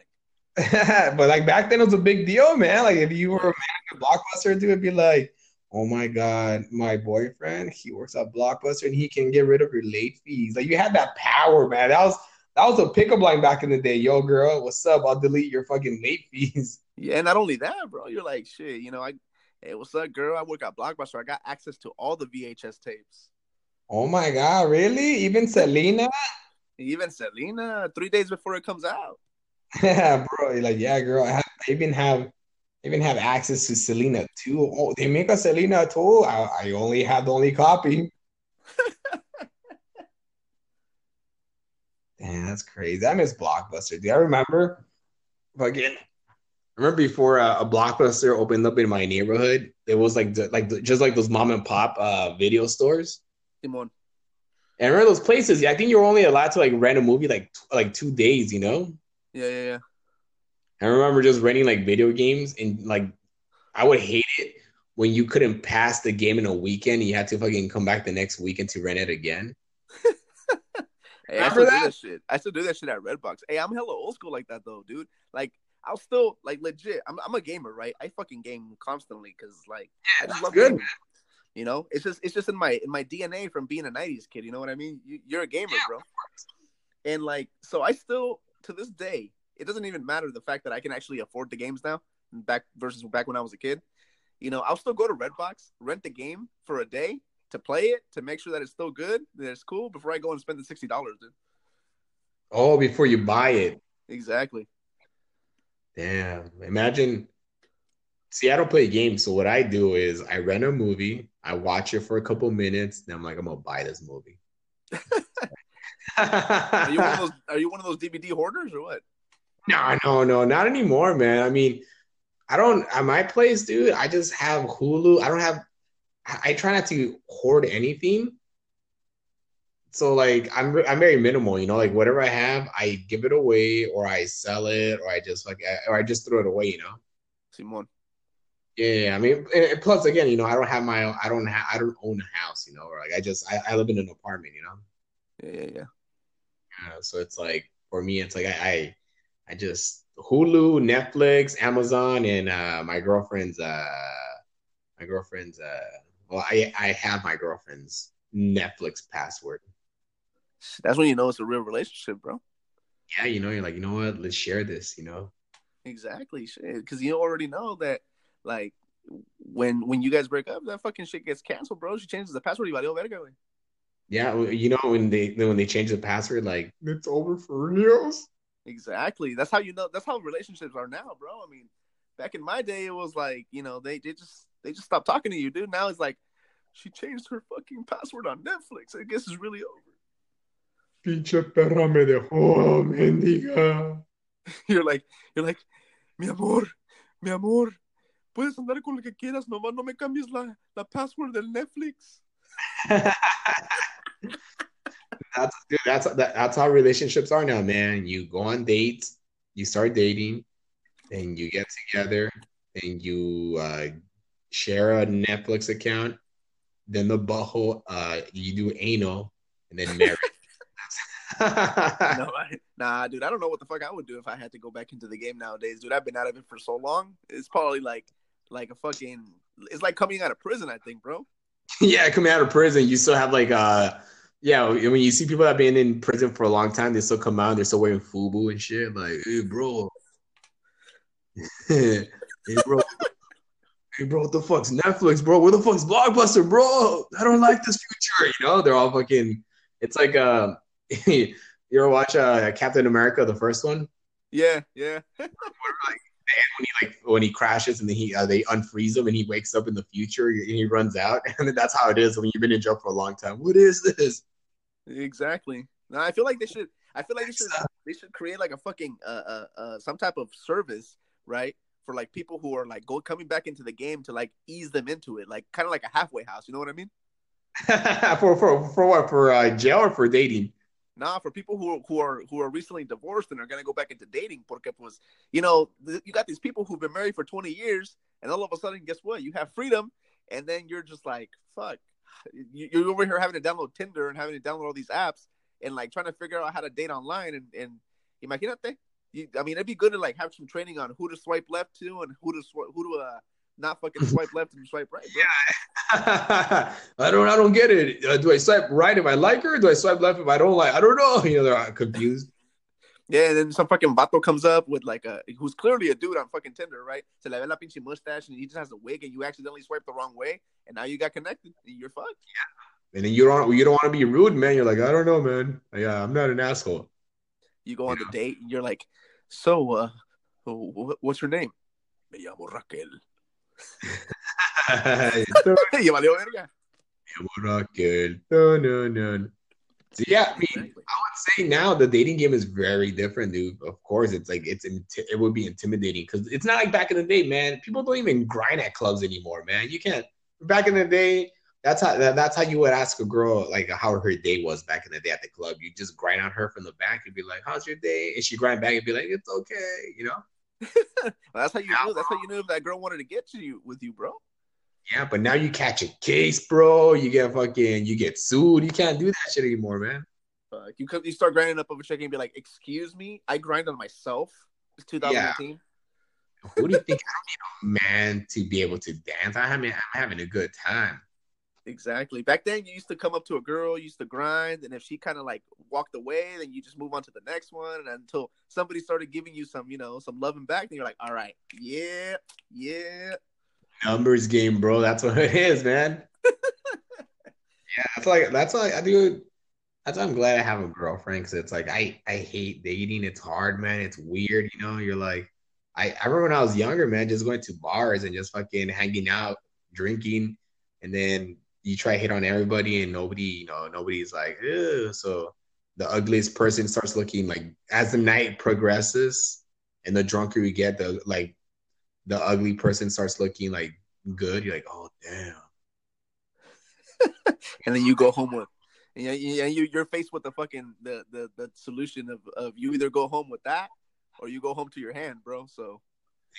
But like back then, it was a big deal, man. Like, if you were a manager at Blockbuster, dude, it'd be like, oh my God, my boyfriend, he works at Blockbuster and he can get rid of your late fees. Like, you had that power, man. That was. That was a pickup line back in the day. Yo, girl, what's up? I'll delete your fucking late fees. Yeah, and not only that, bro. You're like, shit. You know, I. Hey, what's up, girl? I work at Blockbuster. I got access to all the VHS tapes. Oh my God, really? Even Selena? Even Selena, three days before it comes out. Yeah, bro. You're like, yeah, girl. I, have, I even have even have access to Selena too. Oh, they make a Selena too. I, I only have the only copy. Damn, that's crazy. I miss Blockbuster. Do I remember fucking remember before uh, a Blockbuster opened up in my neighborhood, it was like the, like the, just like those mom and pop uh video stores. Simon. And remember those places. I think you were only allowed to like rent a movie like like two days, you know? Yeah, yeah, yeah. I remember just renting like video games and like I would hate it when you couldn't pass the game in a weekend. You had to fucking come back the next weekend to rent it again. Hey, I still do that? that shit. I still do that shit at Redbox. Hey, I'm hella old school like that though, dude. Like, I'll still like legit. I'm I'm a gamer, right? I fucking game constantly because like I just that's love good, gaming. You know, it's just it's just in my in my DNA from being a '90s kid. You know what I mean? You, you're a gamer, bro. And like, so I still to this day, it doesn't even matter the fact that I can actually afford the games now, back versus back when I was a kid. You know, I'll still go to Redbox, rent the game for a day to play it to make sure that it's still good, that it's cool before I go and spend the sixty dollars, dude. Oh, before you buy it. Exactly. Damn. Imagine See, I don't play games, so what I do is I rent a movie, I watch it for a couple minutes, then I'm like, I'm gonna buy this movie. Are you one of those? Are you one of those DVD hoarders or what? No, no, no, not anymore, man. I mean, I don't at my place, dude. I just have Hulu. I don't have. I, I try not to hoard anything. So like, I'm I'm very minimal, you know. Like whatever I have, I give it away, or I sell it, or I just like, or I just throw it away, you know. Simon. Yeah, I mean, plus again, you know, I don't have my, I don't have, I don't own a house, you know, or like I just, I, I live in an apartment, you know. Yeah, yeah, yeah. Yeah, so it's like for me, it's like I, I, I just Hulu, Netflix, Amazon, and uh, my girlfriend's, uh, my girlfriend's, uh, well, I, I have my girlfriend's Netflix password. That's when you know it's a real relationship, bro. Yeah, you know, you're like, you know what? Let's share this, you know. Exactly. Because you already know that like when when you guys break up, that fucking shit gets canceled, bro. She changes the password. You valió verga, güey. Yeah, you know when they when they change the password, like it's over for reals. Exactly. That's how you know. That's how relationships are now, bro. I mean, back in my day, it was like you know they they just they just stopped talking to you, dude. Now it's like she changed her fucking password on Netflix. I guess it's really over. Pinche perra me dejó, mendiga. You're like you're like, mi amor, mi amor, puedes andar con lo que quieras, nomás no me cambies la, la password del Netflix. that's dude, that's that, that's how relationships are now, man. You go on dates, you start dating, and you get together, and you uh, share a Netflix account. Then the butthole, uh, you do anal, and then marry. no, I, nah, dude, I don't know what the fuck I would do if I had to go back into the game nowadays, dude. I've been out of it for so long. It's probably like like a fucking. It's like coming out of prison, I think, bro. yeah, coming out of prison, you still have like uh yeah, when you see people that have been in prison for a long time, they still come out, they're still wearing FUBU and shit. Like, hey bro. hey bro. hey bro, what the fuck's Netflix, bro? Where the fuck's Blockbuster, bro? I don't like this future. You know, they're all fucking it's like uh you ever watch uh Captain America, the first one? Yeah, yeah. like when he like when he crashes and then he uh, they unfreeze him and he wakes up in the future and he runs out and that's how it is when you've been in jail for a long time. What is this? Exactly. No, I feel like they should. I feel like they should. They should create like a fucking uh, uh, uh some type of service, right? For like people who are like go coming back into the game to like ease them into it, like kind of like a halfway house. You know what I mean? for for for what? For uh, jail or for dating? Nah, for people who are, who are who are recently divorced and are gonna go back into dating, porque pues you know you got these people who've been married for twenty years, and all of a sudden, guess what? You have freedom, and then you're just like, fuck, you're over here having to download Tinder and having to download all these apps and like trying to figure out how to date online and and imagínate. You, I mean, it'd be good to like have some training on who to swipe left to and who to sw- who to uh, not fucking swipe left and swipe right. Bro. Yeah, I don't I don't get it. Uh, do I swipe right if I like her? Do I swipe left if I don't like? I don't know. You know, they're confused. Yeah, and then some fucking vato comes up with like a who's clearly a dude on fucking Tinder, right? Se le ve la pinche mustache and he just has a wig and you accidentally swipe the wrong way and now you got connected. You're fucked. Yeah. And then you don't you don't want to be rude, man. You're like, I don't know, man. Yeah, I'm not an asshole. You go on yeah. the date and you're like, so uh what's your name? Me llamo Raquel. valió verga. Me llamo Raquel. No, no, no. So yeah, I mean. I would say now the dating game is very different, dude. Of course, it's like it's it would be intimidating because it's not like back in the day, man. People don't even grind at clubs anymore, man. You can't. Back in the day, that's how that's how you would ask a girl like how her day was back in the day at the club. You just grind on her from the back and be like, "How's your day?" And she grind back and be like, "It's okay," you know. well, that's how you knew. That's how you knew if that girl wanted to get to you with you, bro. Yeah, but now you catch a case, bro. You get fucking, you get sued. You can't do that shit anymore, man. Fuck. You you start grinding up over chick and be like, "Excuse me, I grind on myself." It's 2018. Yeah. Who do you think? I don't need a man to be able to dance. I mean, I'm having a good time. Exactly. Back then, you used to come up to a girl, you used to grind, and if she kind of like walked away, then you just move on to the next one, and until somebody started giving you some, you know, some loving back, then you're like, all right, yeah, yeah, numbers game, bro. That's what it is, man. yeah, that's like that's like I do. That's why I'm glad I have a girlfriend because it's like I I hate dating. It's hard, man. It's weird, you know. You're like, I, I remember when I was younger, man, just going to bars and just fucking hanging out, drinking, and then you try to hit on everybody and nobody, you know, nobody's like, Ew. so the ugliest person starts looking like as the night progresses and the drunker you get, the like the ugly person starts looking like good. You're like, oh damn. and then you go home with and you, you you're faced with the fucking the, the the solution of of you either go home with that or you go home to your hand, bro. So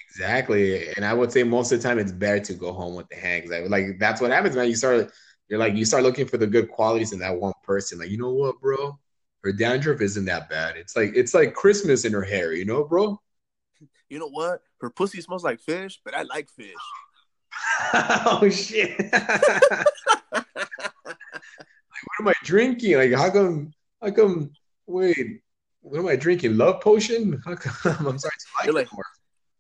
exactly, and I would say most of the time it's better to go home with the because like that's what happens, man. You start you're like you start looking for the good qualities in that one person. Like you know what, bro, her dandruff isn't that bad. It's like it's like Christmas in her hair, you know, bro. You know what? Her pussy smells like fish, but I like fish. oh shit. like, what am I drinking? Like how come how come wait, what am I drinking? Love potion? How come I'm sorry to like,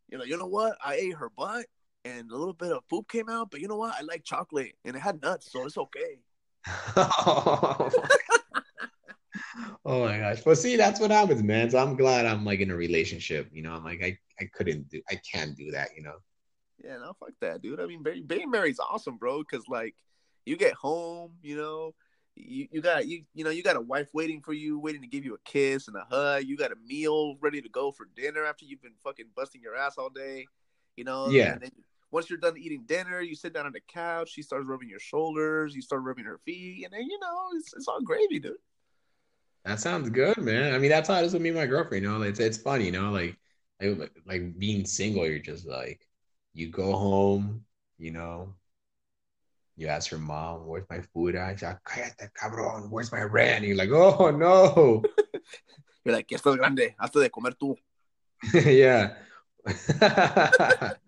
you're like you know, you know what? I ate her butt and a little bit of poop came out, but you know what? I like chocolate and it had nuts, so it's okay. oh, oh my gosh. But see, that's what happens, man. So I'm glad I'm like in a relationship. You know, I'm like I, I couldn't do I can't do that, you know. Yeah, no, fuck that, dude. I mean, being married's awesome, bro. Because like, you get home, you know, you, you got you you know you got a wife waiting for you, waiting to give you a kiss and a hug. You got a meal ready to go for dinner after you've been fucking busting your ass all day, you know. Yeah. And then once you're done eating dinner, you sit down on the couch. She starts rubbing your shoulders. You start rubbing her feet, and then you know it's it's all gravy, dude. That sounds good, man. I mean, that's how it is with me and my girlfriend. You know, it's it's funny, you know, like like like being single. You're just like you go home, you know, you ask your mom, where's my food at? She's like, cállate, cabrón, where's my rent? And you're like, oh, no. you're like, esto es grande, hazte de comer tú. yeah. That's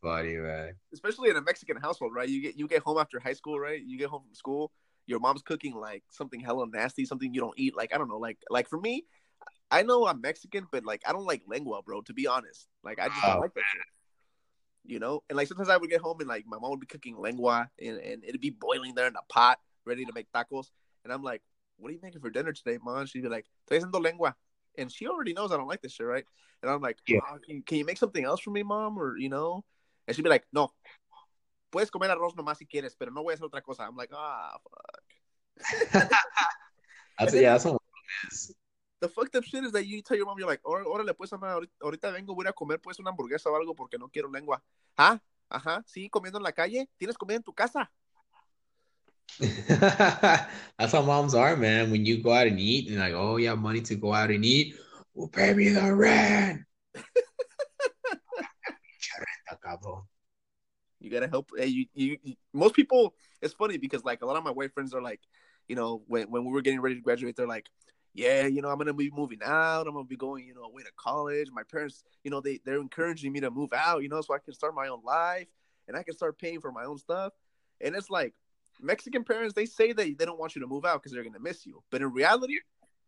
funny, man. Especially in a Mexican household, right? You get you get home after high school, right? You get home from school, your mom's cooking like something hella nasty, something you don't eat. Like I don't know, like like for me, I know I'm Mexican, but like I don't like lengua, bro. To be honest, like I just oh, don't like that shit you know. And like sometimes I would get home and like my mom would be cooking lengua and, and it'd be boiling there in a pot, ready to make tacos. And I'm like, "What are you making for dinner today, mom?" She'd be like, "Estoy haciendo lengua," and she already knows I don't like this shit, right? And I'm like, yeah. oh, can, can, you make something else for me, mom?" Or you know, and she'd be like, "No, puedes comer arroz nomás si quieres, pero no voy a hacer otra cosa." I'm like, "Ah, fuck." that's then, yeah, that's what it is the fucked up shit is that you tell your mom, you're like, órale, pues, ahorita, ahorita vengo, voy a comer, pues, una hamburguesa o algo porque no quiero lengua. ¿Ah? Ajá, sí, comiendo en la calle. ¿Tienes comida en tu casa? That's how moms are, man. When you go out and eat, and like, oh, you have money to go out and eat, well, pay me the rent. you gotta help. Hey, you, you, you, most people. It's funny because like a lot of my white friends are like, you know, when when we were getting ready to graduate, they're like, yeah, you know, I'm gonna be moving out. I'm gonna be going, you know, away to college. My parents, you know, they they're encouraging me to move out, you know, so I can start my own life and I can start paying for my own stuff. And it's like Mexican parents, they say that they don't want you to move out because they're gonna miss you, but in reality,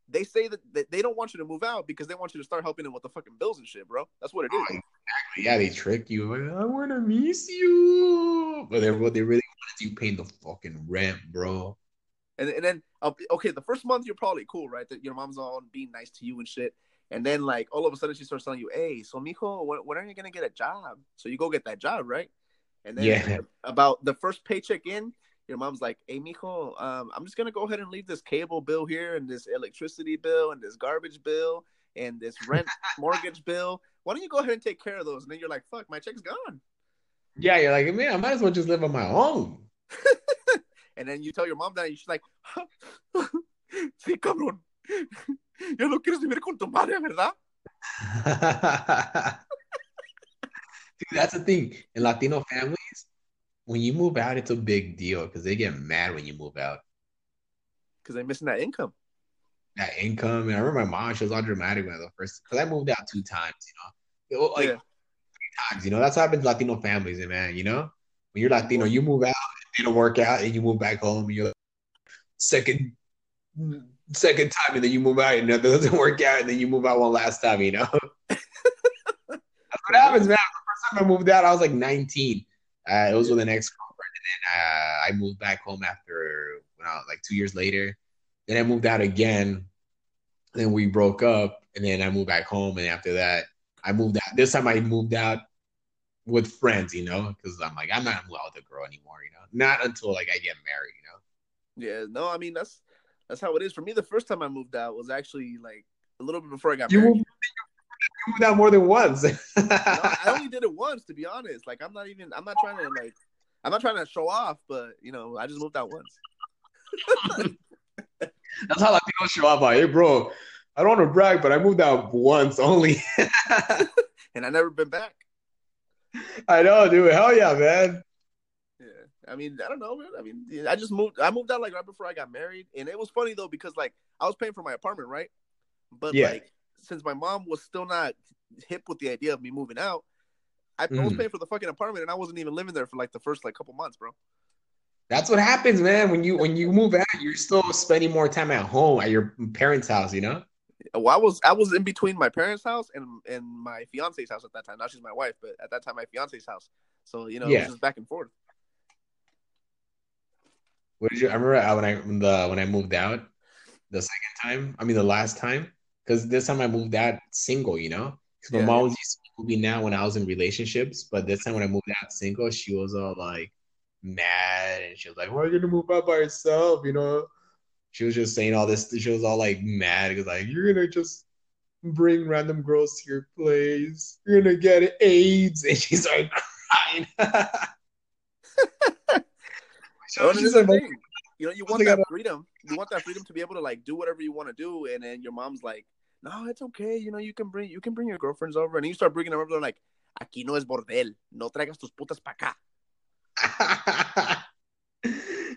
they say that they don't want you to move out because they want you to start helping them with the fucking bills and shit, bro. That's what it is. Exactly. Yeah, they trick you. I want to miss you, but they what they really want is you paying the fucking rent, bro. And, and then uh, okay, the first month you're probably cool, right? That your mom's all being nice to you and shit. And then like all of a sudden she starts telling you, "Hey, so mijo, when, when are you gonna get a job?" So you go get that job, right? And then yeah. about the first paycheck in, your mom's like, "Hey, mijo, um, I'm just gonna go ahead and leave this cable bill here, and this electricity bill, and this garbage bill, and this rent mortgage bill. Why don't you go ahead and take care of those?" And then you're like, "Fuck, my check's gone." Yeah, you're like, man, I might as well just live on my own. And then you tell your mom that, and she's like, sí, cabrón. Ya no quieres vivir con tu madre, ¿verdad? Dude, that's the thing. In Latino families, when you move out, it's a big deal because they get mad when you move out. Because they're missing that income. That income. And I remember my mom, she was all dramatic when I was first, because I moved out two times, you know? Like, yeah. three times, you know? That's what happens in Latino families, man, you know? When you're Latino, you move out didn't work out and you move back home and you're second second time and then you move out and it doesn't work out and then you move out one last time, you know? That's what happens, man. The first time I moved out, I was like 19. Uh, it was with an ex girlfriend, and then uh, I moved back home after when I was like two years later. Then I moved out again. Then we broke up, and then I moved back home, and after that, I moved out. This time I moved out with friends, you know, because I'm like, I'm not in love with a girl anymore, you know. Not until like I get married, you know. Yeah, no, I mean that's that's how it is for me. The first time I moved out was actually like a little bit before I got You married. moved, you moved out more than once. No, I only did it once, to be honest. Like I'm not even. I'm not trying to like. I'm not trying to show off, but you know, I just moved out once. That's how Latinos show up. Like, hey, bro, I don't want to brag, but I moved out once only. and I never been back. I know, dude. Hell yeah, man. Yeah, I mean, I don't know, man. I mean, I just moved. I moved out like right before I got married, and it was funny though because like I was paying for my apartment, right? But Yeah. like since my mom was still not hip with the idea of me moving out, I, I was Mhm. paying for the fucking apartment, and I wasn't even living there for like the first like couple months, bro. That's what happens, man. When you when you move out, you're still spending more time at home at your parents' house, you know? Well, I was I was in between my parents' house and and my fiance's house at that time. Now she's my wife, but at that time my fiance's house. So you know, it Yeah. was just back and forth. What did you? I remember uh, when I when the when I moved out the second time. I mean, the last time, because this time I moved out single, you know. Because my Yeah, mom was used to moving now when I was in relationships, but this time when I moved out single, she was all like mad, and she was like, "Why are you gonna move out by yourself?" You know. She was just saying all this. She was all like mad because like you're gonna just bring random girls to your place. You're gonna get AIDS, and she started crying. She's this like. You know, you want that freedom. You want that freedom to be able to like do whatever you want to do, and then your mom's like, "No, it's okay. You know, you can bring you can bring your girlfriends over," and you start bringing them over. They're like, "Aquí no es bordel. No traigas tus putas pa acá."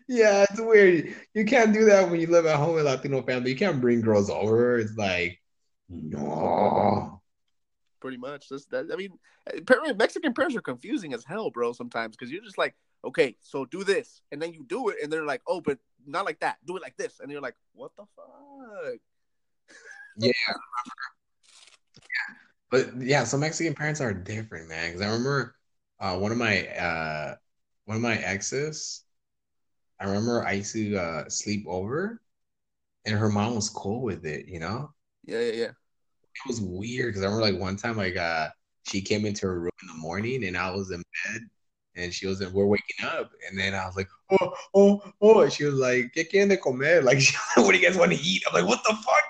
yeah, it's weird. You can't do that when you live at home with Latino family. You can't bring girls over. It's like, no. Pretty much. That's that. I mean, Mexican parents are confusing as hell, bro. Sometimes because you're just like, okay, so do this, and then you do it, and they're like, oh, but not like that. Do it like this, and you're like, what the fuck? Yeah. yeah. But yeah, so Mexican parents are different, man. Because I remember uh, one of my uh, one of my exes. I remember I used to uh, sleep over, and her mom was cool with it. You know, Yeah, yeah, yeah. it was weird because I remember like one time like uh, she came into her room in the morning, and I was in bed. And she was, like, we're waking up, and then I was like, oh, oh, oh. And she was like, ¿Qué quieren de comer? Like, what do you guys want to eat? I'm like, what the fuck?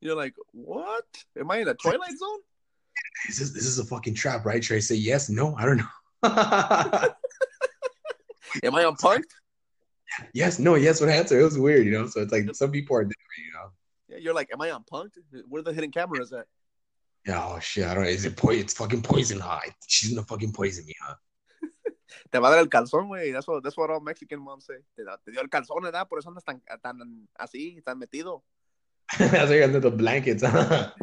You're like, what? Am I in a twilight zone? Is this, this is a fucking trap, right? Should I say yes? No, I don't know. Am I unpunked? Yes, no, yes, what answer? It was weird, you know? So it's like some people are different, you know? Yeah, you're like, am I unpunked? Where are the hidden cameras at? Yeah, oh shit, I don't know. Is it poison? It's fucking poison, huh? She's gonna fucking poison me, huh? Te va a dar el calzón, güey. That's what, that's what all Mexican moms say. Te, te dio el calzón, ¿verdad? Por eso andas tan, tan así, tan metido. That's like under the blankets, huh?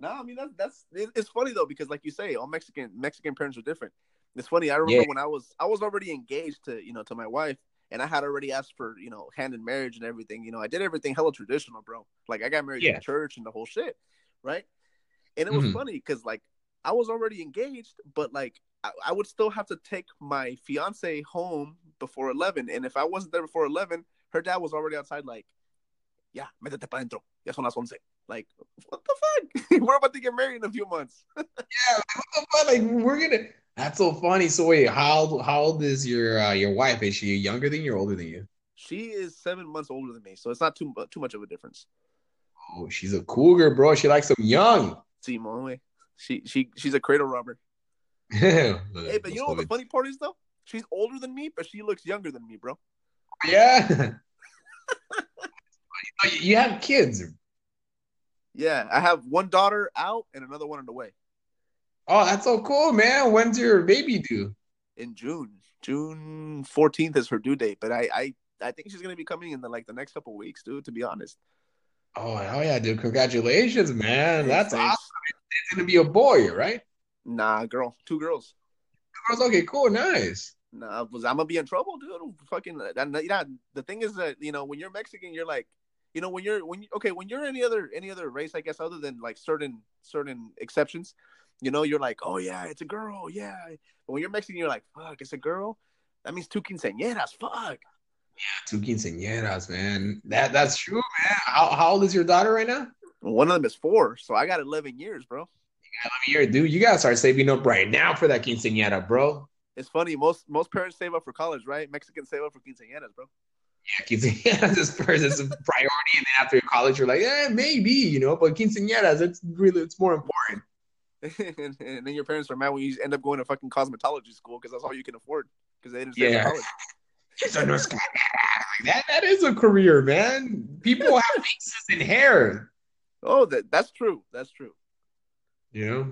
No, I mean that's that's it- it's funny though because like you say, all Mexican Mexican parents are different. It's funny. I remember Yeah. when I was I was already engaged to you know to my wife, and I had already asked for you know hand in marriage and everything. You know, I did everything hella traditional, bro. Like I got married Yeah. in church and the whole shit, right? And it was Mhm. funny because like I was already engaged, but like I, I would still have to take my fiance home before eleven, and if I wasn't there before eleven, her dad was already outside like, yeah, métete pa dentro, ya son las once. Like, what the fuck? We're about to get married in a few months. yeah, like, what the fuck? Like, we're gonna. That's so funny. So wait, how old, how old is your uh, your wife? Is she younger than you or older than you? She is seven months older than me, so it's not too too much of a difference. Oh, she's a cougar, bro. She likes them young. Simone, güey. she she she's a cradle robber. hey, but you know what the funny part is though? She's older than me, but she looks younger than me, bro. Yeah. You- you have kids. Yeah, I have one daughter out and another one on the way Oh, that's so cool, man. When's your baby due? in June. June fourteenth is her due date, but I I I think she's gonna be coming in the like the next couple weeks, dude. To be honest, Oh, hell yeah, dude. Congratulations, man. That's Thanks. awesome. It's gonna be a boy, right? Nah, girl, two girls. Girls, okay, cool, nice. Nah, was I'm gonna be in trouble, dude? Fucking, uh, and, yeah. The thing is that you know when you're Mexican, you're like, you know, when you're when you, okay, when you're any other any other race, I guess, other than like certain certain exceptions, you know, you're like, oh yeah, it's a girl, yeah. But when you're Mexican, you're like, fuck, it's a girl. That means two quinceañeras. Fuck. Yeah, Two quinceañeras, man. That that's true, man. How, how old is your daughter right now? One of them is four, so I got eleven years, bro. Eleven years, dude. You gotta start saving up right now for that quinceañera, bro. It's funny. Most most parents save up for college, right? Mexicans save up for quinceañeras, bro. Yeah, quinceañeras is first, it's a priority, and then after college, you're like, eh, maybe, you know. But quinceañeras, it's really, it's more important. And, and, then your parents are mad when you end up going to fucking cosmetology school because that's all you can afford because they didn't save yeah. college. So no that that is a career, man. People have faces and hair. Oh, that that's true. That's true. Yeah.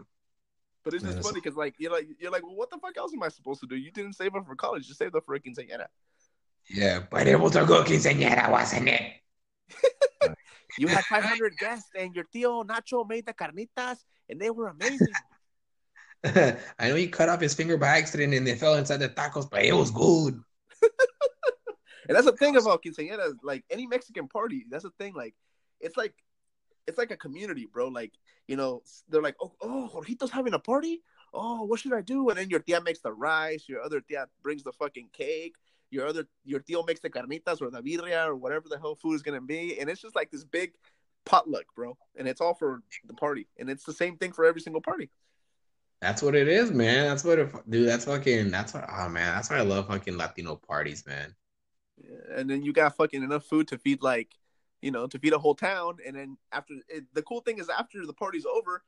But it's just funny because like you're like you're like, well, what the fuck else am I supposed to do? You didn't save up for college. You saved up for a quinceañera. Yeah, but it was a good quinceañera, wasn't it? you had 500 guests, and your tío Nacho made the carnitas, and they were amazing. I know he cut off his finger by accident and they fell inside the tacos, but it was good. and that's the thing about quinceañeras, like any Mexican party. That's the thing, like it's like it's like a community, bro. Like you know, they're like, oh, oh, Jorgito's having a party. Oh, what should I do? And then your tia makes the rice. Your other tia brings the fucking cake. Your other your tío makes the carnitas or the birria or whatever the hell food is gonna be. And it's just like this big potluck, bro. And it's all for the party. And it's the same thing for every single party. That's what it is, man. That's what it, dude. That's fucking. That's what. Oh man, that's why I love fucking Latino parties, man. Yeah, and then you got fucking enough food to feed like, you know, to feed a whole town. And then after it, the cool thing is after the party's over,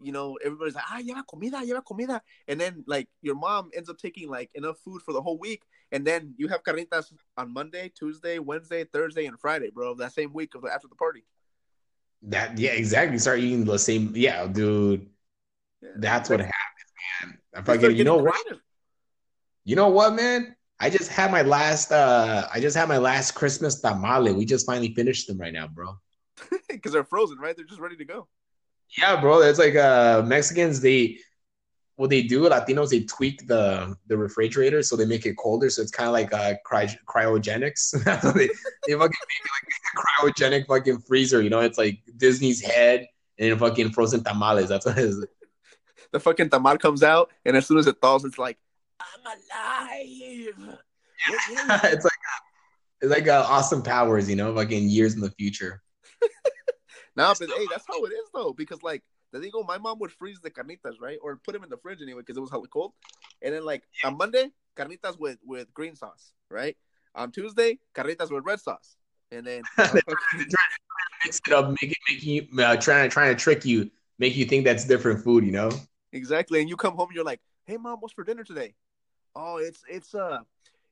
you know, everybody's like, ah, lleva comida, lleva comida. And then like your mom ends up taking like enough food for the whole week. And then you have carnitas on Monday, Tuesday, Wednesday, Thursday, and Friday, bro. That same week of the, after the party. That yeah, exactly. Start eating the same. Yeah, dude. That's what happens, man. I fucking. You know what? You know what, man? I just had my last. uh I just had my last Christmas tamale. We just finally finished them right now, bro. Because they're frozen, right? They're just ready to go. Yeah, bro. It's like uh Mexicans. They what they do, Latinos, they tweak the the refrigerator so they make it colder. So it's kind of like uh, cry, cryogenics. they, they fucking make like a cryogenic fucking freezer. You know, it's like Disney's head and fucking frozen tamales. That's what it is. The fucking tamal comes out, and as soon as it thaws, it's like I'm alive. it's like uh, it's like uh, Austin Powers, you know, fucking years in the future. nah, but hey, that's how it is though, because like the thing, my mom would freeze the carnitas, right, or put them in the fridge anyway because it was hella cold. And then like on Monday, carnitas with with green sauce, right? On Tuesday, carnitas with red sauce, and then mix it up, make it, making you uh, trying to trying to trick you, make you think that's different food, you know? Exactly. And you come home, you're like, "Hey, mom, what's for dinner today?" Oh, it's it's uh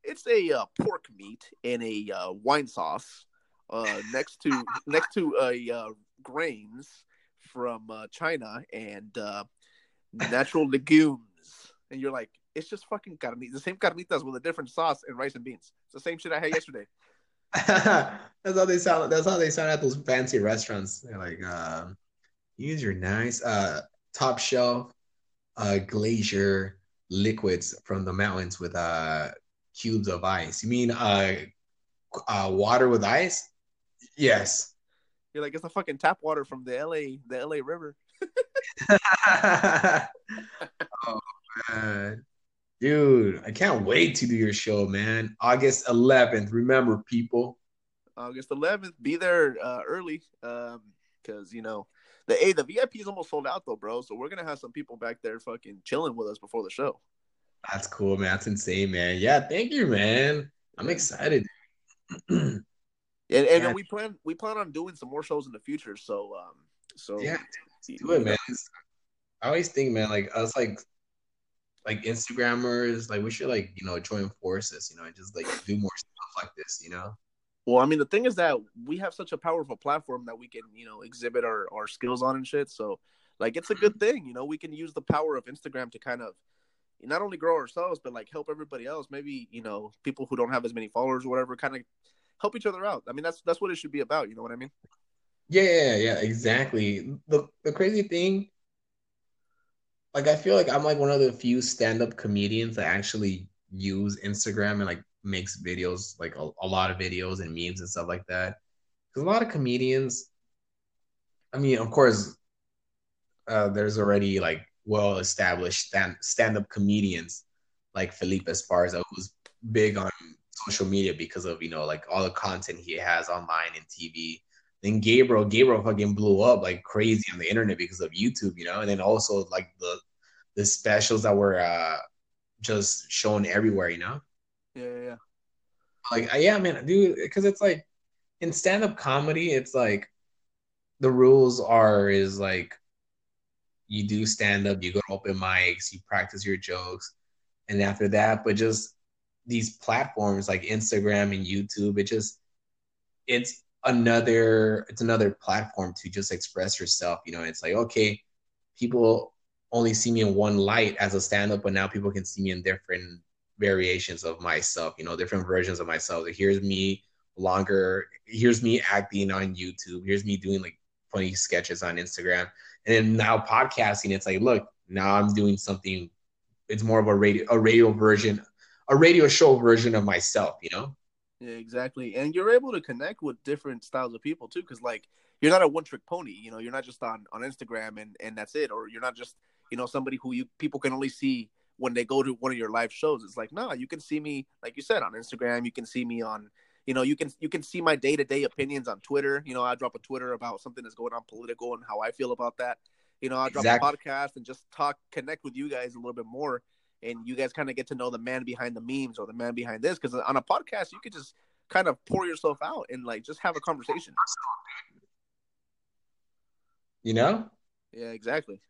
it's a uh, pork meat in a uh, wine sauce, uh, next to next to a uh, grains from uh, China and uh, natural legumes, and you're like, it's just fucking carnitas, the same carnitas with a different sauce and rice and beans. It's the same shit I had yesterday. that's how they sound. That's how they sound at those fancy restaurants. They're like, uh, use your nice uh, top shelf uh, glacier liquids from the mountains with uh, cubes of ice. You mean uh, uh, water with ice? Yes. You're like, it's a fucking tap water from the LA, the LA River. oh man. Dude, I can't wait to do your show, man. August 11th. Remember, people. August 11th. Be there uh, early, um, because you know the a the VIP is almost sold out though, bro. So we're gonna have some people back there fucking chilling with us before the show. That's cool, man. That's insane, man. Yeah, thank you, man. I'm excited. and, and yeah. we plan we plan on doing some more shows in the future. So um, so yeah, do it, man. I always think, man, like us, like like Instagrammers, like we should like you know join forces, you know, and just like do more stuff like this, you know. Well, I mean, the thing is that we have such a powerful platform that we can, you know, exhibit our, our skills on and shit. So, like, it's a good thing, you know. We can use the power of Instagram to kind of not only grow ourselves, but like help everybody else. Maybe you know, people who don't have as many followers or whatever, kind of help each other out. I mean, that's that's what it should be about. You know what I mean? Yeah, yeah, exactly. The the crazy thing, like I feel like I'm like one of the few stand-up comedians that actually use Instagram and like makes videos, like a, a lot of videos and memes and stuff like that. Because a lot of comedians, I mean, of course, uh, there's already like well established stand stand up comedians like Felipe Esparza, who's big on social media because of you know like all the content he has online and TV. then Gabriel, Gabriel fucking blew up like crazy on the internet because of YouTube, you know, and then also like the the specials that were uh just shown everywhere, you know. Yeah, yeah, yeah. Like, uh, yeah, man, dude, because it's like in stand up comedy, it's like the rules are is like you do stand up, you go to open mics, you practice your jokes, and after that, but just these platforms like Instagram and YouTube, it just it's another it's another platform to just express yourself. You know, it's like okay, people only see me in one light as a stand-up, but now people can see me in different variations of myself. You know, different versions of myself. here's me longer. Here's me acting on YouTube. Here's me doing like funny sketches on Instagram. And then now podcasting, it's like, look, now I'm doing something. It's more of a radio, a radio version, a radio show version of myself. You know. Yeah, exactly. And you're able to connect with different styles of people too, because like you're not a one trick pony. You know, you're not just on on Instagram and and that's it, or you're not just you know somebody who you people can only see when they go to one of your live shows. It's like, nah, you can see me, like you said, on Instagram. You can see me on, you know, you can you can see my day to day opinions on Twitter. You know, I drop a Twitter about something that's going on political and how I feel about that. You know, I drop exactly. a podcast and just talk, connect with you guys a little bit more and you guys kind of get to know the man behind the memes or the man behind this because on a podcast you could just kind of pour yourself out and like just have a conversation. You know? Yeah exactly.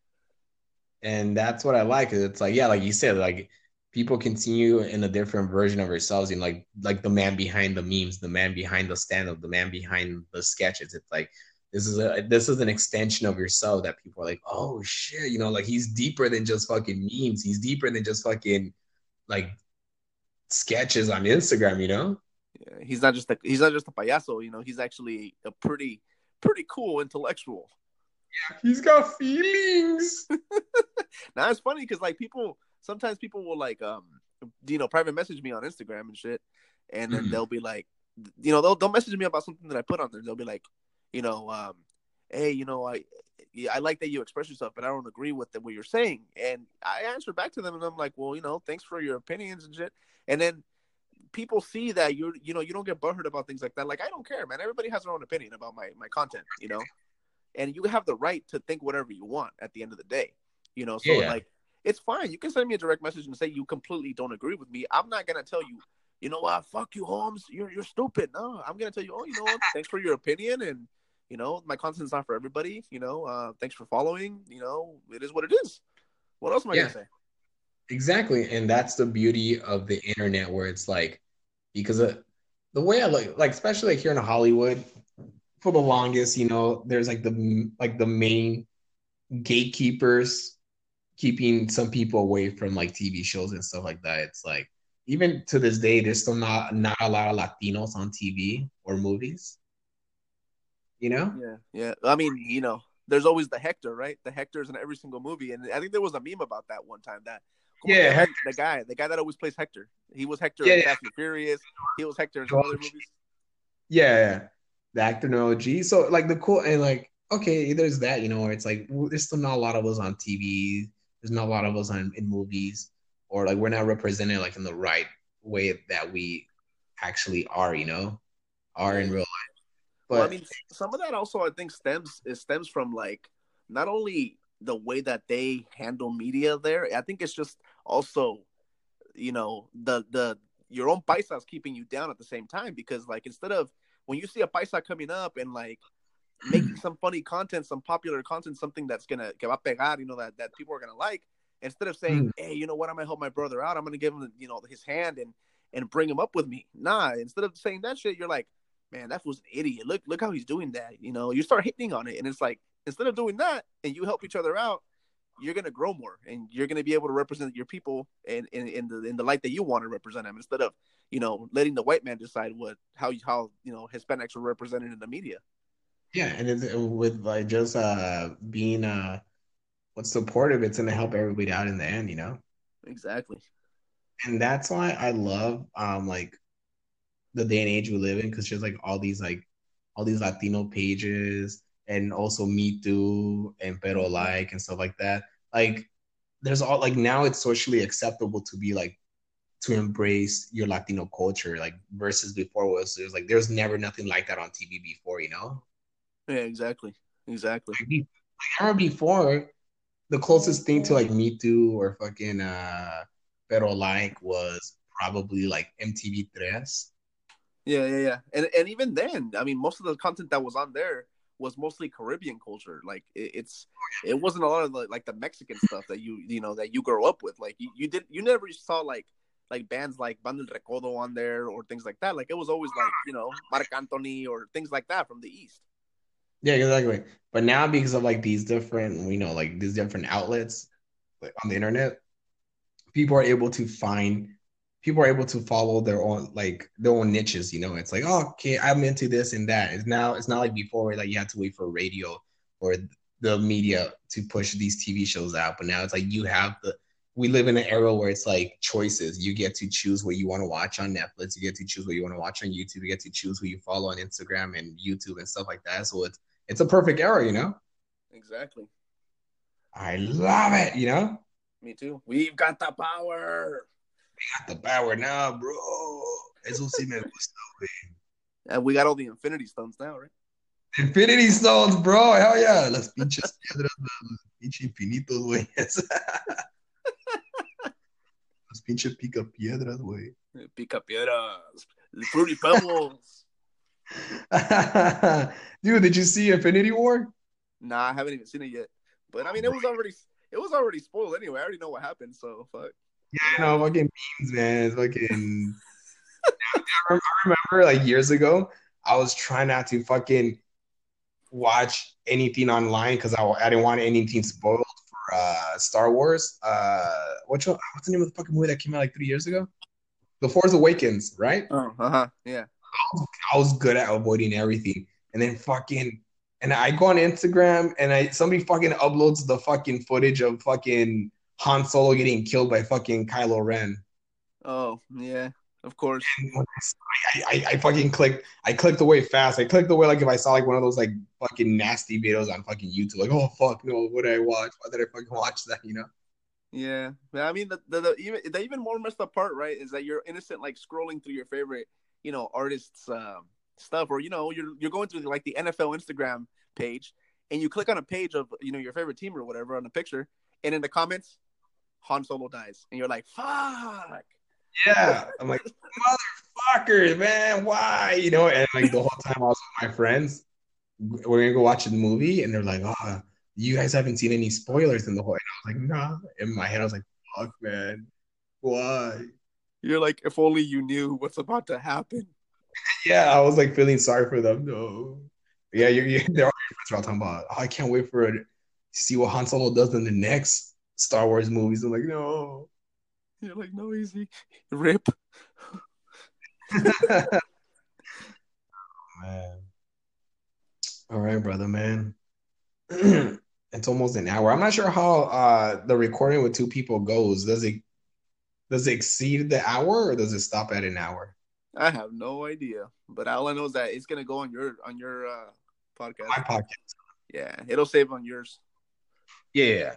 And that's what i like it's like yeah like you said like people continue in a different version of ourselves and like like the man behind the memes the man behind the stand-up the man behind the sketches. It's like this is a this is an extension of yourself that people are like, oh shit, you know, like he's deeper than just fucking memes. He's deeper than just fucking like sketches on Instagram, you know? Yeah, he's not just a he's not just a payaso, you know, he's actually a pretty pretty cool intellectual. Yeah, he's got feelings. now it's funny because like people sometimes people will like um you know private message me on Instagram and shit, and then mm-hmm. they'll be like, you know, they'll they'll message me about something that I put on there. They'll be like, you know, um, hey, you know, I I like that you express yourself, but I don't agree with the, what you're saying. And I answer back to them, and I'm like, well, you know, thanks for your opinions and shit. And then people see that you're, you know, you don't get butthurt about things like that. Like I don't care, man. Everybody has their own opinion about my my content, you know, and you have the right to think whatever you want at the end of the day, you know. So yeah. like, it's fine. You can send me a direct message and say you completely don't agree with me. I'm not gonna tell you. You know what? Fuck you, Holmes. You're you're stupid. No, I'm gonna tell you. Oh, you know what? Thanks for your opinion, and you know, my content's not for everybody. You know, uh, thanks for following. You know, it is what it is. What else am I yeah. gonna say? Exactly, and that's the beauty of the internet, where it's like because of, the way I look, like especially like here in Hollywood, for the longest, you know, there's like the like the main gatekeepers keeping some people away from like TV shows and stuff like that. It's like even to this day, there's still not not a lot of Latinos on TV or movies you know? Yeah, yeah. I mean, you know, there's always the Hector, right? The Hector's in every single movie, and I think there was a meme about that one time. That yeah, the guy, the guy that always plays Hector. He was Hector yeah, in yeah. And Furious. He was Hector in some other movies. Yeah, yeah, the actor Noel G. So like the cool and like okay, there's that you know where it's like there's still not a lot of us on TV. There's not a lot of us on in movies, or like we're not represented like in the right way that we actually are. You know, are in real life. But well, I mean, some of that also I think stems it stems from like not only the way that they handle media there. I think it's just also, you know, the the your own paisas keeping you down at the same time because like instead of when you see a paisa coming up and like making some funny content, some popular content, something that's gonna que va pegar, you know, that that people are gonna like, instead of saying, mm. hey, you know what, I'm gonna help my brother out, I'm gonna give him, you know, his hand and and bring him up with me. Nah, instead of saying that shit, you're like, man, that was an idiot. Look, look how he's doing that. You know, you start hitting on it, and it's like instead of doing that, and you help each other out, you're gonna grow more, and you're gonna be able to represent your people in in, in the in the light that you want to represent them, instead of you know letting the white man decide what how how you know Hispanics are represented in the media. Yeah, and it's, with like just uh being uh what's supportive, it's gonna help everybody out in the end, you know. Exactly. And that's why I love um like the day and age we live in because there's like all these like all these Latino pages and also Mitú and Pero Like and stuff like that. Like there's all like now it's socially acceptable to be like to embrace your Latino culture, like versus before was there's like there's never nothing like that on TV before, you know? Yeah, exactly, exactly. Like, I remember before the closest thing to like Mitú or fucking uh Pero Like was probably like MTV Tres. Yeah, yeah, yeah. And and even then, I mean, most of the content that was on there was mostly Caribbean culture. Like it, it's it wasn't a lot of the, like the Mexican stuff that you you know that you grow up with. Like you, you did you never saw like like bands like Banda El Recodo on there or things like that. Like it was always like you know Marc Anthony or things like that from the east. Yeah, exactly. But now because of like these different, you know, like these different outlets like on the internet, people are able to find people are able to follow their own like their own niches, you know. It's like, oh, okay, I'm into this and that. It's now it's not like before like you had to wait for radio or the media to push these TV shows out, but now it's like you have the we live in an era where it's like choices. You get to choose what you want to watch on Netflix. You get to choose what you want to watch on YouTube. You get to choose who you follow on Instagram and YouTube and stuff like that. So it's it's a perfect era, you know. Exactly. I love it, you know. Me too. We've got the power. We got the power now, bro. Eso sí me gusta, güey. And we got all the Infinity Stones now, right? Infinity Stones, bro. Hell yeah. Las pinches piedras, los pinches infinitos, güey. Los pinches pica piedras, güey. Pica piedras. Fruity Pebbles. Dude, did you see Infinity War? Nah, I haven't even seen it yet. But I mean, it was already it was already spoiled anyway. I already know what happened, so fuck. Yeah, no, fucking memes, man. It's fucking. I remember like years ago, I was trying not to fucking watch anything online because I, I didn't want anything spoiled for uh, Star Wars. Uh, what's what's the name of the fucking movie that came out like three years ago? The Force Awakens, right? Oh, uh huh. Yeah. I was, I was good at avoiding everything, and then fucking, and I go on Instagram and I somebody fucking uploads the fucking footage of fucking Han Solo getting killed by fucking Kylo Ren. Oh yeah, of course. I, I, I fucking clicked. I clicked away fast. I clicked away like if I saw like one of those like fucking nasty videos on fucking YouTube. Like, oh fuck no, what did I watch? Why did I fucking watch that? You know? Yeah, I mean the, the, the even the even more messed up part, right, is that you're innocent like scrolling through your favorite, you know, artists' um, stuff, or you know, you're you're going through like the NFL Instagram page, and you click on a page of you know your favorite team or whatever on a picture, and in the comments, Han Solo dies, and you're like, fuck. Yeah, I'm like, motherfuckers, man, why? You know, and like the whole time I was with my friends, we're gonna go watch the movie, and they're like, oh, you guys haven't seen any spoilers in the whole. And I was like, nah. In my head, I was like, fuck, man, why? You're like, if only you knew what's about to happen. yeah, I was like feeling sorry for them. No, yeah, you're, you're they're all your friends are all talking about. Oh, I can't wait for it to see what Han Solo does in the next Star Wars movies. I'm like, no. You're like, no, easy. Rip. oh, man. All right, brother, man. it's almost an hour. I'm not sure how uh, the recording with two people goes. Does it does it exceed the hour or does it stop at an hour? I have no idea, but all I know is that it's gonna go on your on your uh, podcast. My podcast. Yeah, it'll save on yours. Yeah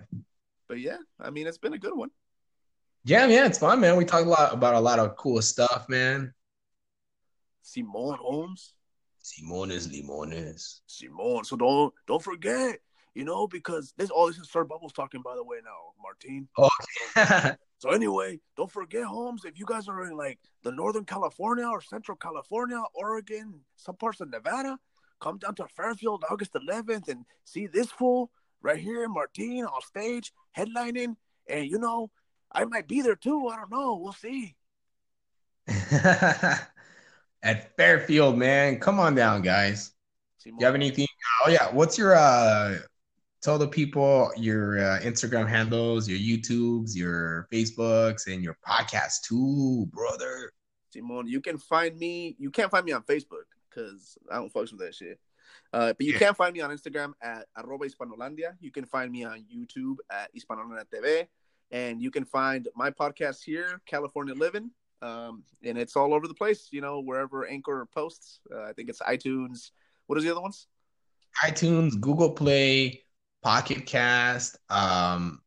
but yeah, I mean, it's been a good one. Yeah, yeah, it's fun, man. We talked a lot about a lot of cool stuff, man. Simon Holmes. Simones Limones. Simon. So don't don't forget, you know, because this all this is Sir Bubbles talking by the way now, Martin. Okay. so anyway, don't forget, Holmes, if you guys are in like the Northern California or Central California, Oregon, some parts of Nevada, come down to Fairfield August 11th and see this fool right here, Martin on stage, headlining. And, you know, I might be there too. I don't know. We'll see. At Fairfield, man. Come on down, guys. you have anything? Oh, yeah. What's your, uh, tell the people your uh, Instagram handles, your YouTubes, your Facebooks, and your podcast too, brother. Simon, you can find me. You can't find me on Facebook because I don't fucks with that shit. Uh, but you can find me on Instagram at arroba hispanolandia. You can find me on YouTube at Hispanolandia TV. And you can find my podcast here, California Living. Um, and it's all over the place, you know, wherever Anchor posts. Uh, I think it's iTunes. What are the other ones? iTunes, Google Play, Pocket Cast, um,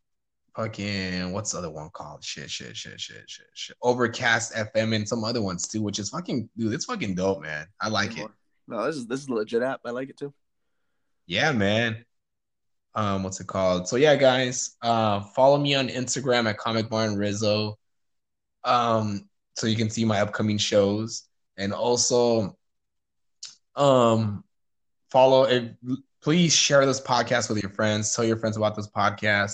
fucking what's the other one called? Shit, shit, shit, shit, shit, shit. Overcast FM and some other ones too, which is fucking dude, it's fucking dope, man. I like it. No, this is this is a legit app. I like it too. yeah, man. Um, what's it called? So yeah, guys, uh, follow me on Instagram at Comic Martin Rizzo. Um, so you can see my upcoming shows, and also, um, follow it. Please share this podcast with your friends. Tell your friends about this podcast.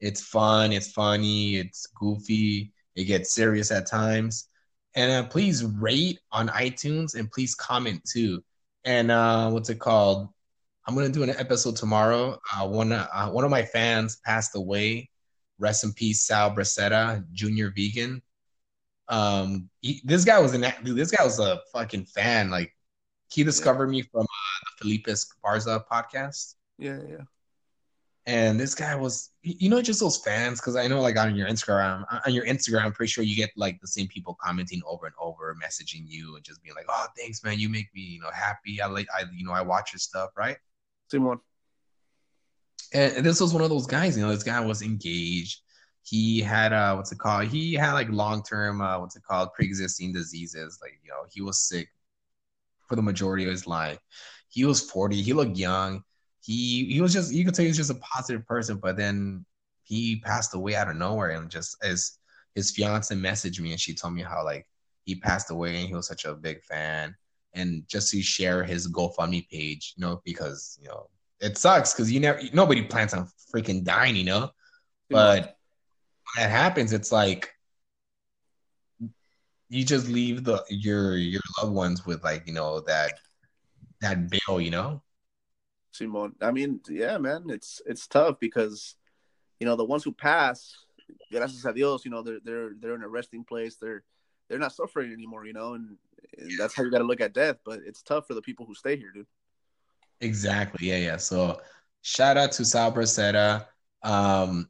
It's fun. It's funny. It's goofy. It gets serious at times. And uh, please rate on iTunes and please comment too. And uh, what's it called? I'm gonna do an episode tomorrow. Uh, one uh, one of my fans passed away. Rest in peace, Sal Bracetta, Junior Vegan. Um, he, this guy was an this guy was a fucking fan. Like he discovered me from uh, the Felipe Esparza podcast. Yeah, yeah. And this guy was, you know, just those fans. Because I know, like on your Instagram, on your Instagram, I'm pretty sure you get like the same people commenting over and over, messaging you and just being like, "Oh, thanks, man. You make me, you know, happy. I like, I, you know, I watch your stuff, right?" Same one. And this was one of those guys. You know, this guy was engaged. He had uh, what's it called? He had like long term, uh, what's it called? Pre existing diseases. Like you know, he was sick for the majority of his life. He was 40. He looked young. He he was just you could say he was just a positive person, but then he passed away out of nowhere and just as his fiance messaged me and she told me how like he passed away and he was such a big fan and just to share his GoFundMe page, you know, because you know it sucks because you never nobody plans on freaking dying, you know. But when that happens, it's like you just leave the your your loved ones with like you know that that bill, you know. Simon, I mean, yeah, man, it's it's tough because you know the ones who pass, gracias a Dios, you know they're they're they're in a resting place. They're they're not suffering anymore, you know, and, and that's how you got to look at death. But it's tough for the people who stay here, dude. Exactly. Yeah, yeah. So shout out to Sal Bracetta. Um,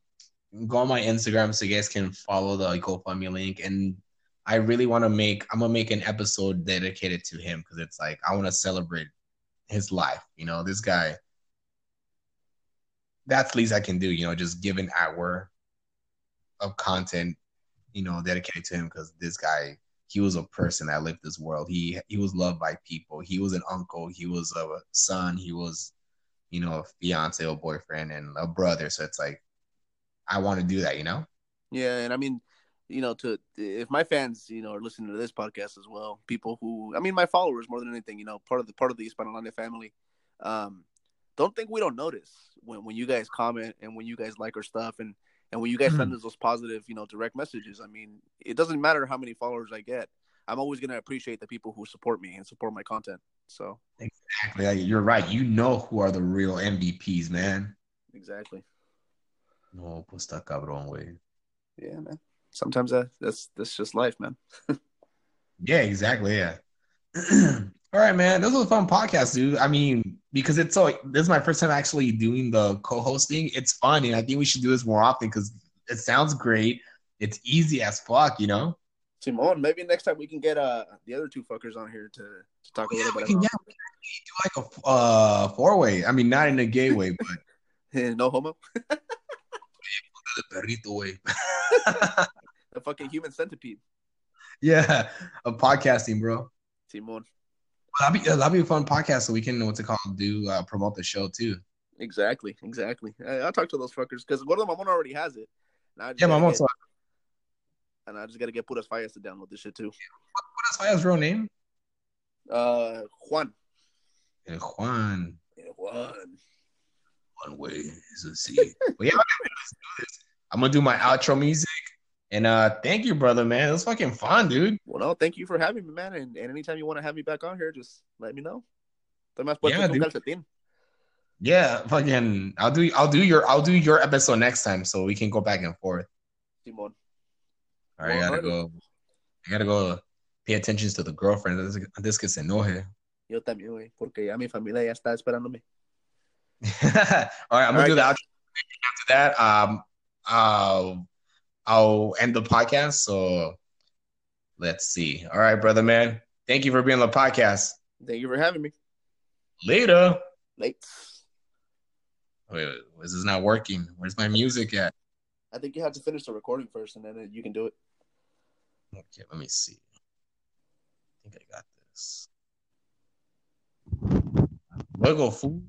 go on my Instagram so you guys can follow the GoFundMe link. And I really want to make I'm gonna make an episode dedicated to him because it's like I want to celebrate his life. You know, this guy. That's least I can do. You know, just give an hour of content, you know, dedicated to him because this guy he was a person that lived this world. He he was loved by people. He was an uncle. He was a son. He was, you know, a fiance or boyfriend and a brother. So it's like, I want to do that, you know. Yeah, and I mean, you know, to if my fans, you know, are listening to this podcast as well, people who, I mean, my followers more than anything, you know, part of the part of the Hispanolanda family. Um, don't think we don't notice when when you guys comment and when you guys like our stuff and and when you guys mm-hmm. send us those positive, you know, direct messages, I mean, it doesn't matter how many followers I get. I'm always gonna appreciate the people who support me and support my content. So exactly, you're right. You know who are the real MVPs, man. Exactly. No, pues está cabrón, güey. Yeah, man. Sometimes that, that's that's just life, man. yeah, exactly. Yeah. All right, man. This was a fun podcast, dude. I mean, because it's so this is my first time actually doing the co-hosting. It's fun, and I think we should do this more often because it sounds great. It's easy as fuck, you know. Simon, maybe next time we can get uh the other two fuckers on here to, to talk a little bit. Can, yeah, we can do like a uh, four way. I mean, not in a gay way, but no homo. the perrito way. the fucking human centipede. Yeah, a podcasting, bro. Simon. That'd be that'd be a fun podcast, so we can what's it called? Do uh, promote the show too. Exactly, exactly. I, will talk to those fuckers because one of them, Mamon already has it. Yeah, Mamon. Get, and I just gotta get Puras Fallas to download this shit too. Puras Fallas' real name? Uh, Juan. Yeah, Juan. Yeah, Juan. One way is a C. but yeah, I'm gonna do my outro music. And uh, thank you, brother, man. It was fucking fun, dude. Well, no, thank you for having me, man. And, and anytime you want to have me back on here, just let me know. Yeah, dude. yeah, fucking. I'll do. I'll do your. I'll do your episode next time, so we can go back and forth. Simon. All right, I gotta go. I gotta go. Pay attention to the girlfriend. Antes que se enoje. Yo también, güey, porque ya mi familia ya está esperándome. All right, I'm gonna do that. After that, um, uh I'll end the podcast. So let's see. All right, brother man. Thank you for being on the podcast. Thank you for having me. Later. Late. Wait, wait, this is not working. Where's my music at? I think you have to finish the recording first, and then you can do it. Okay, let me see. I think I got this. Luego, fool.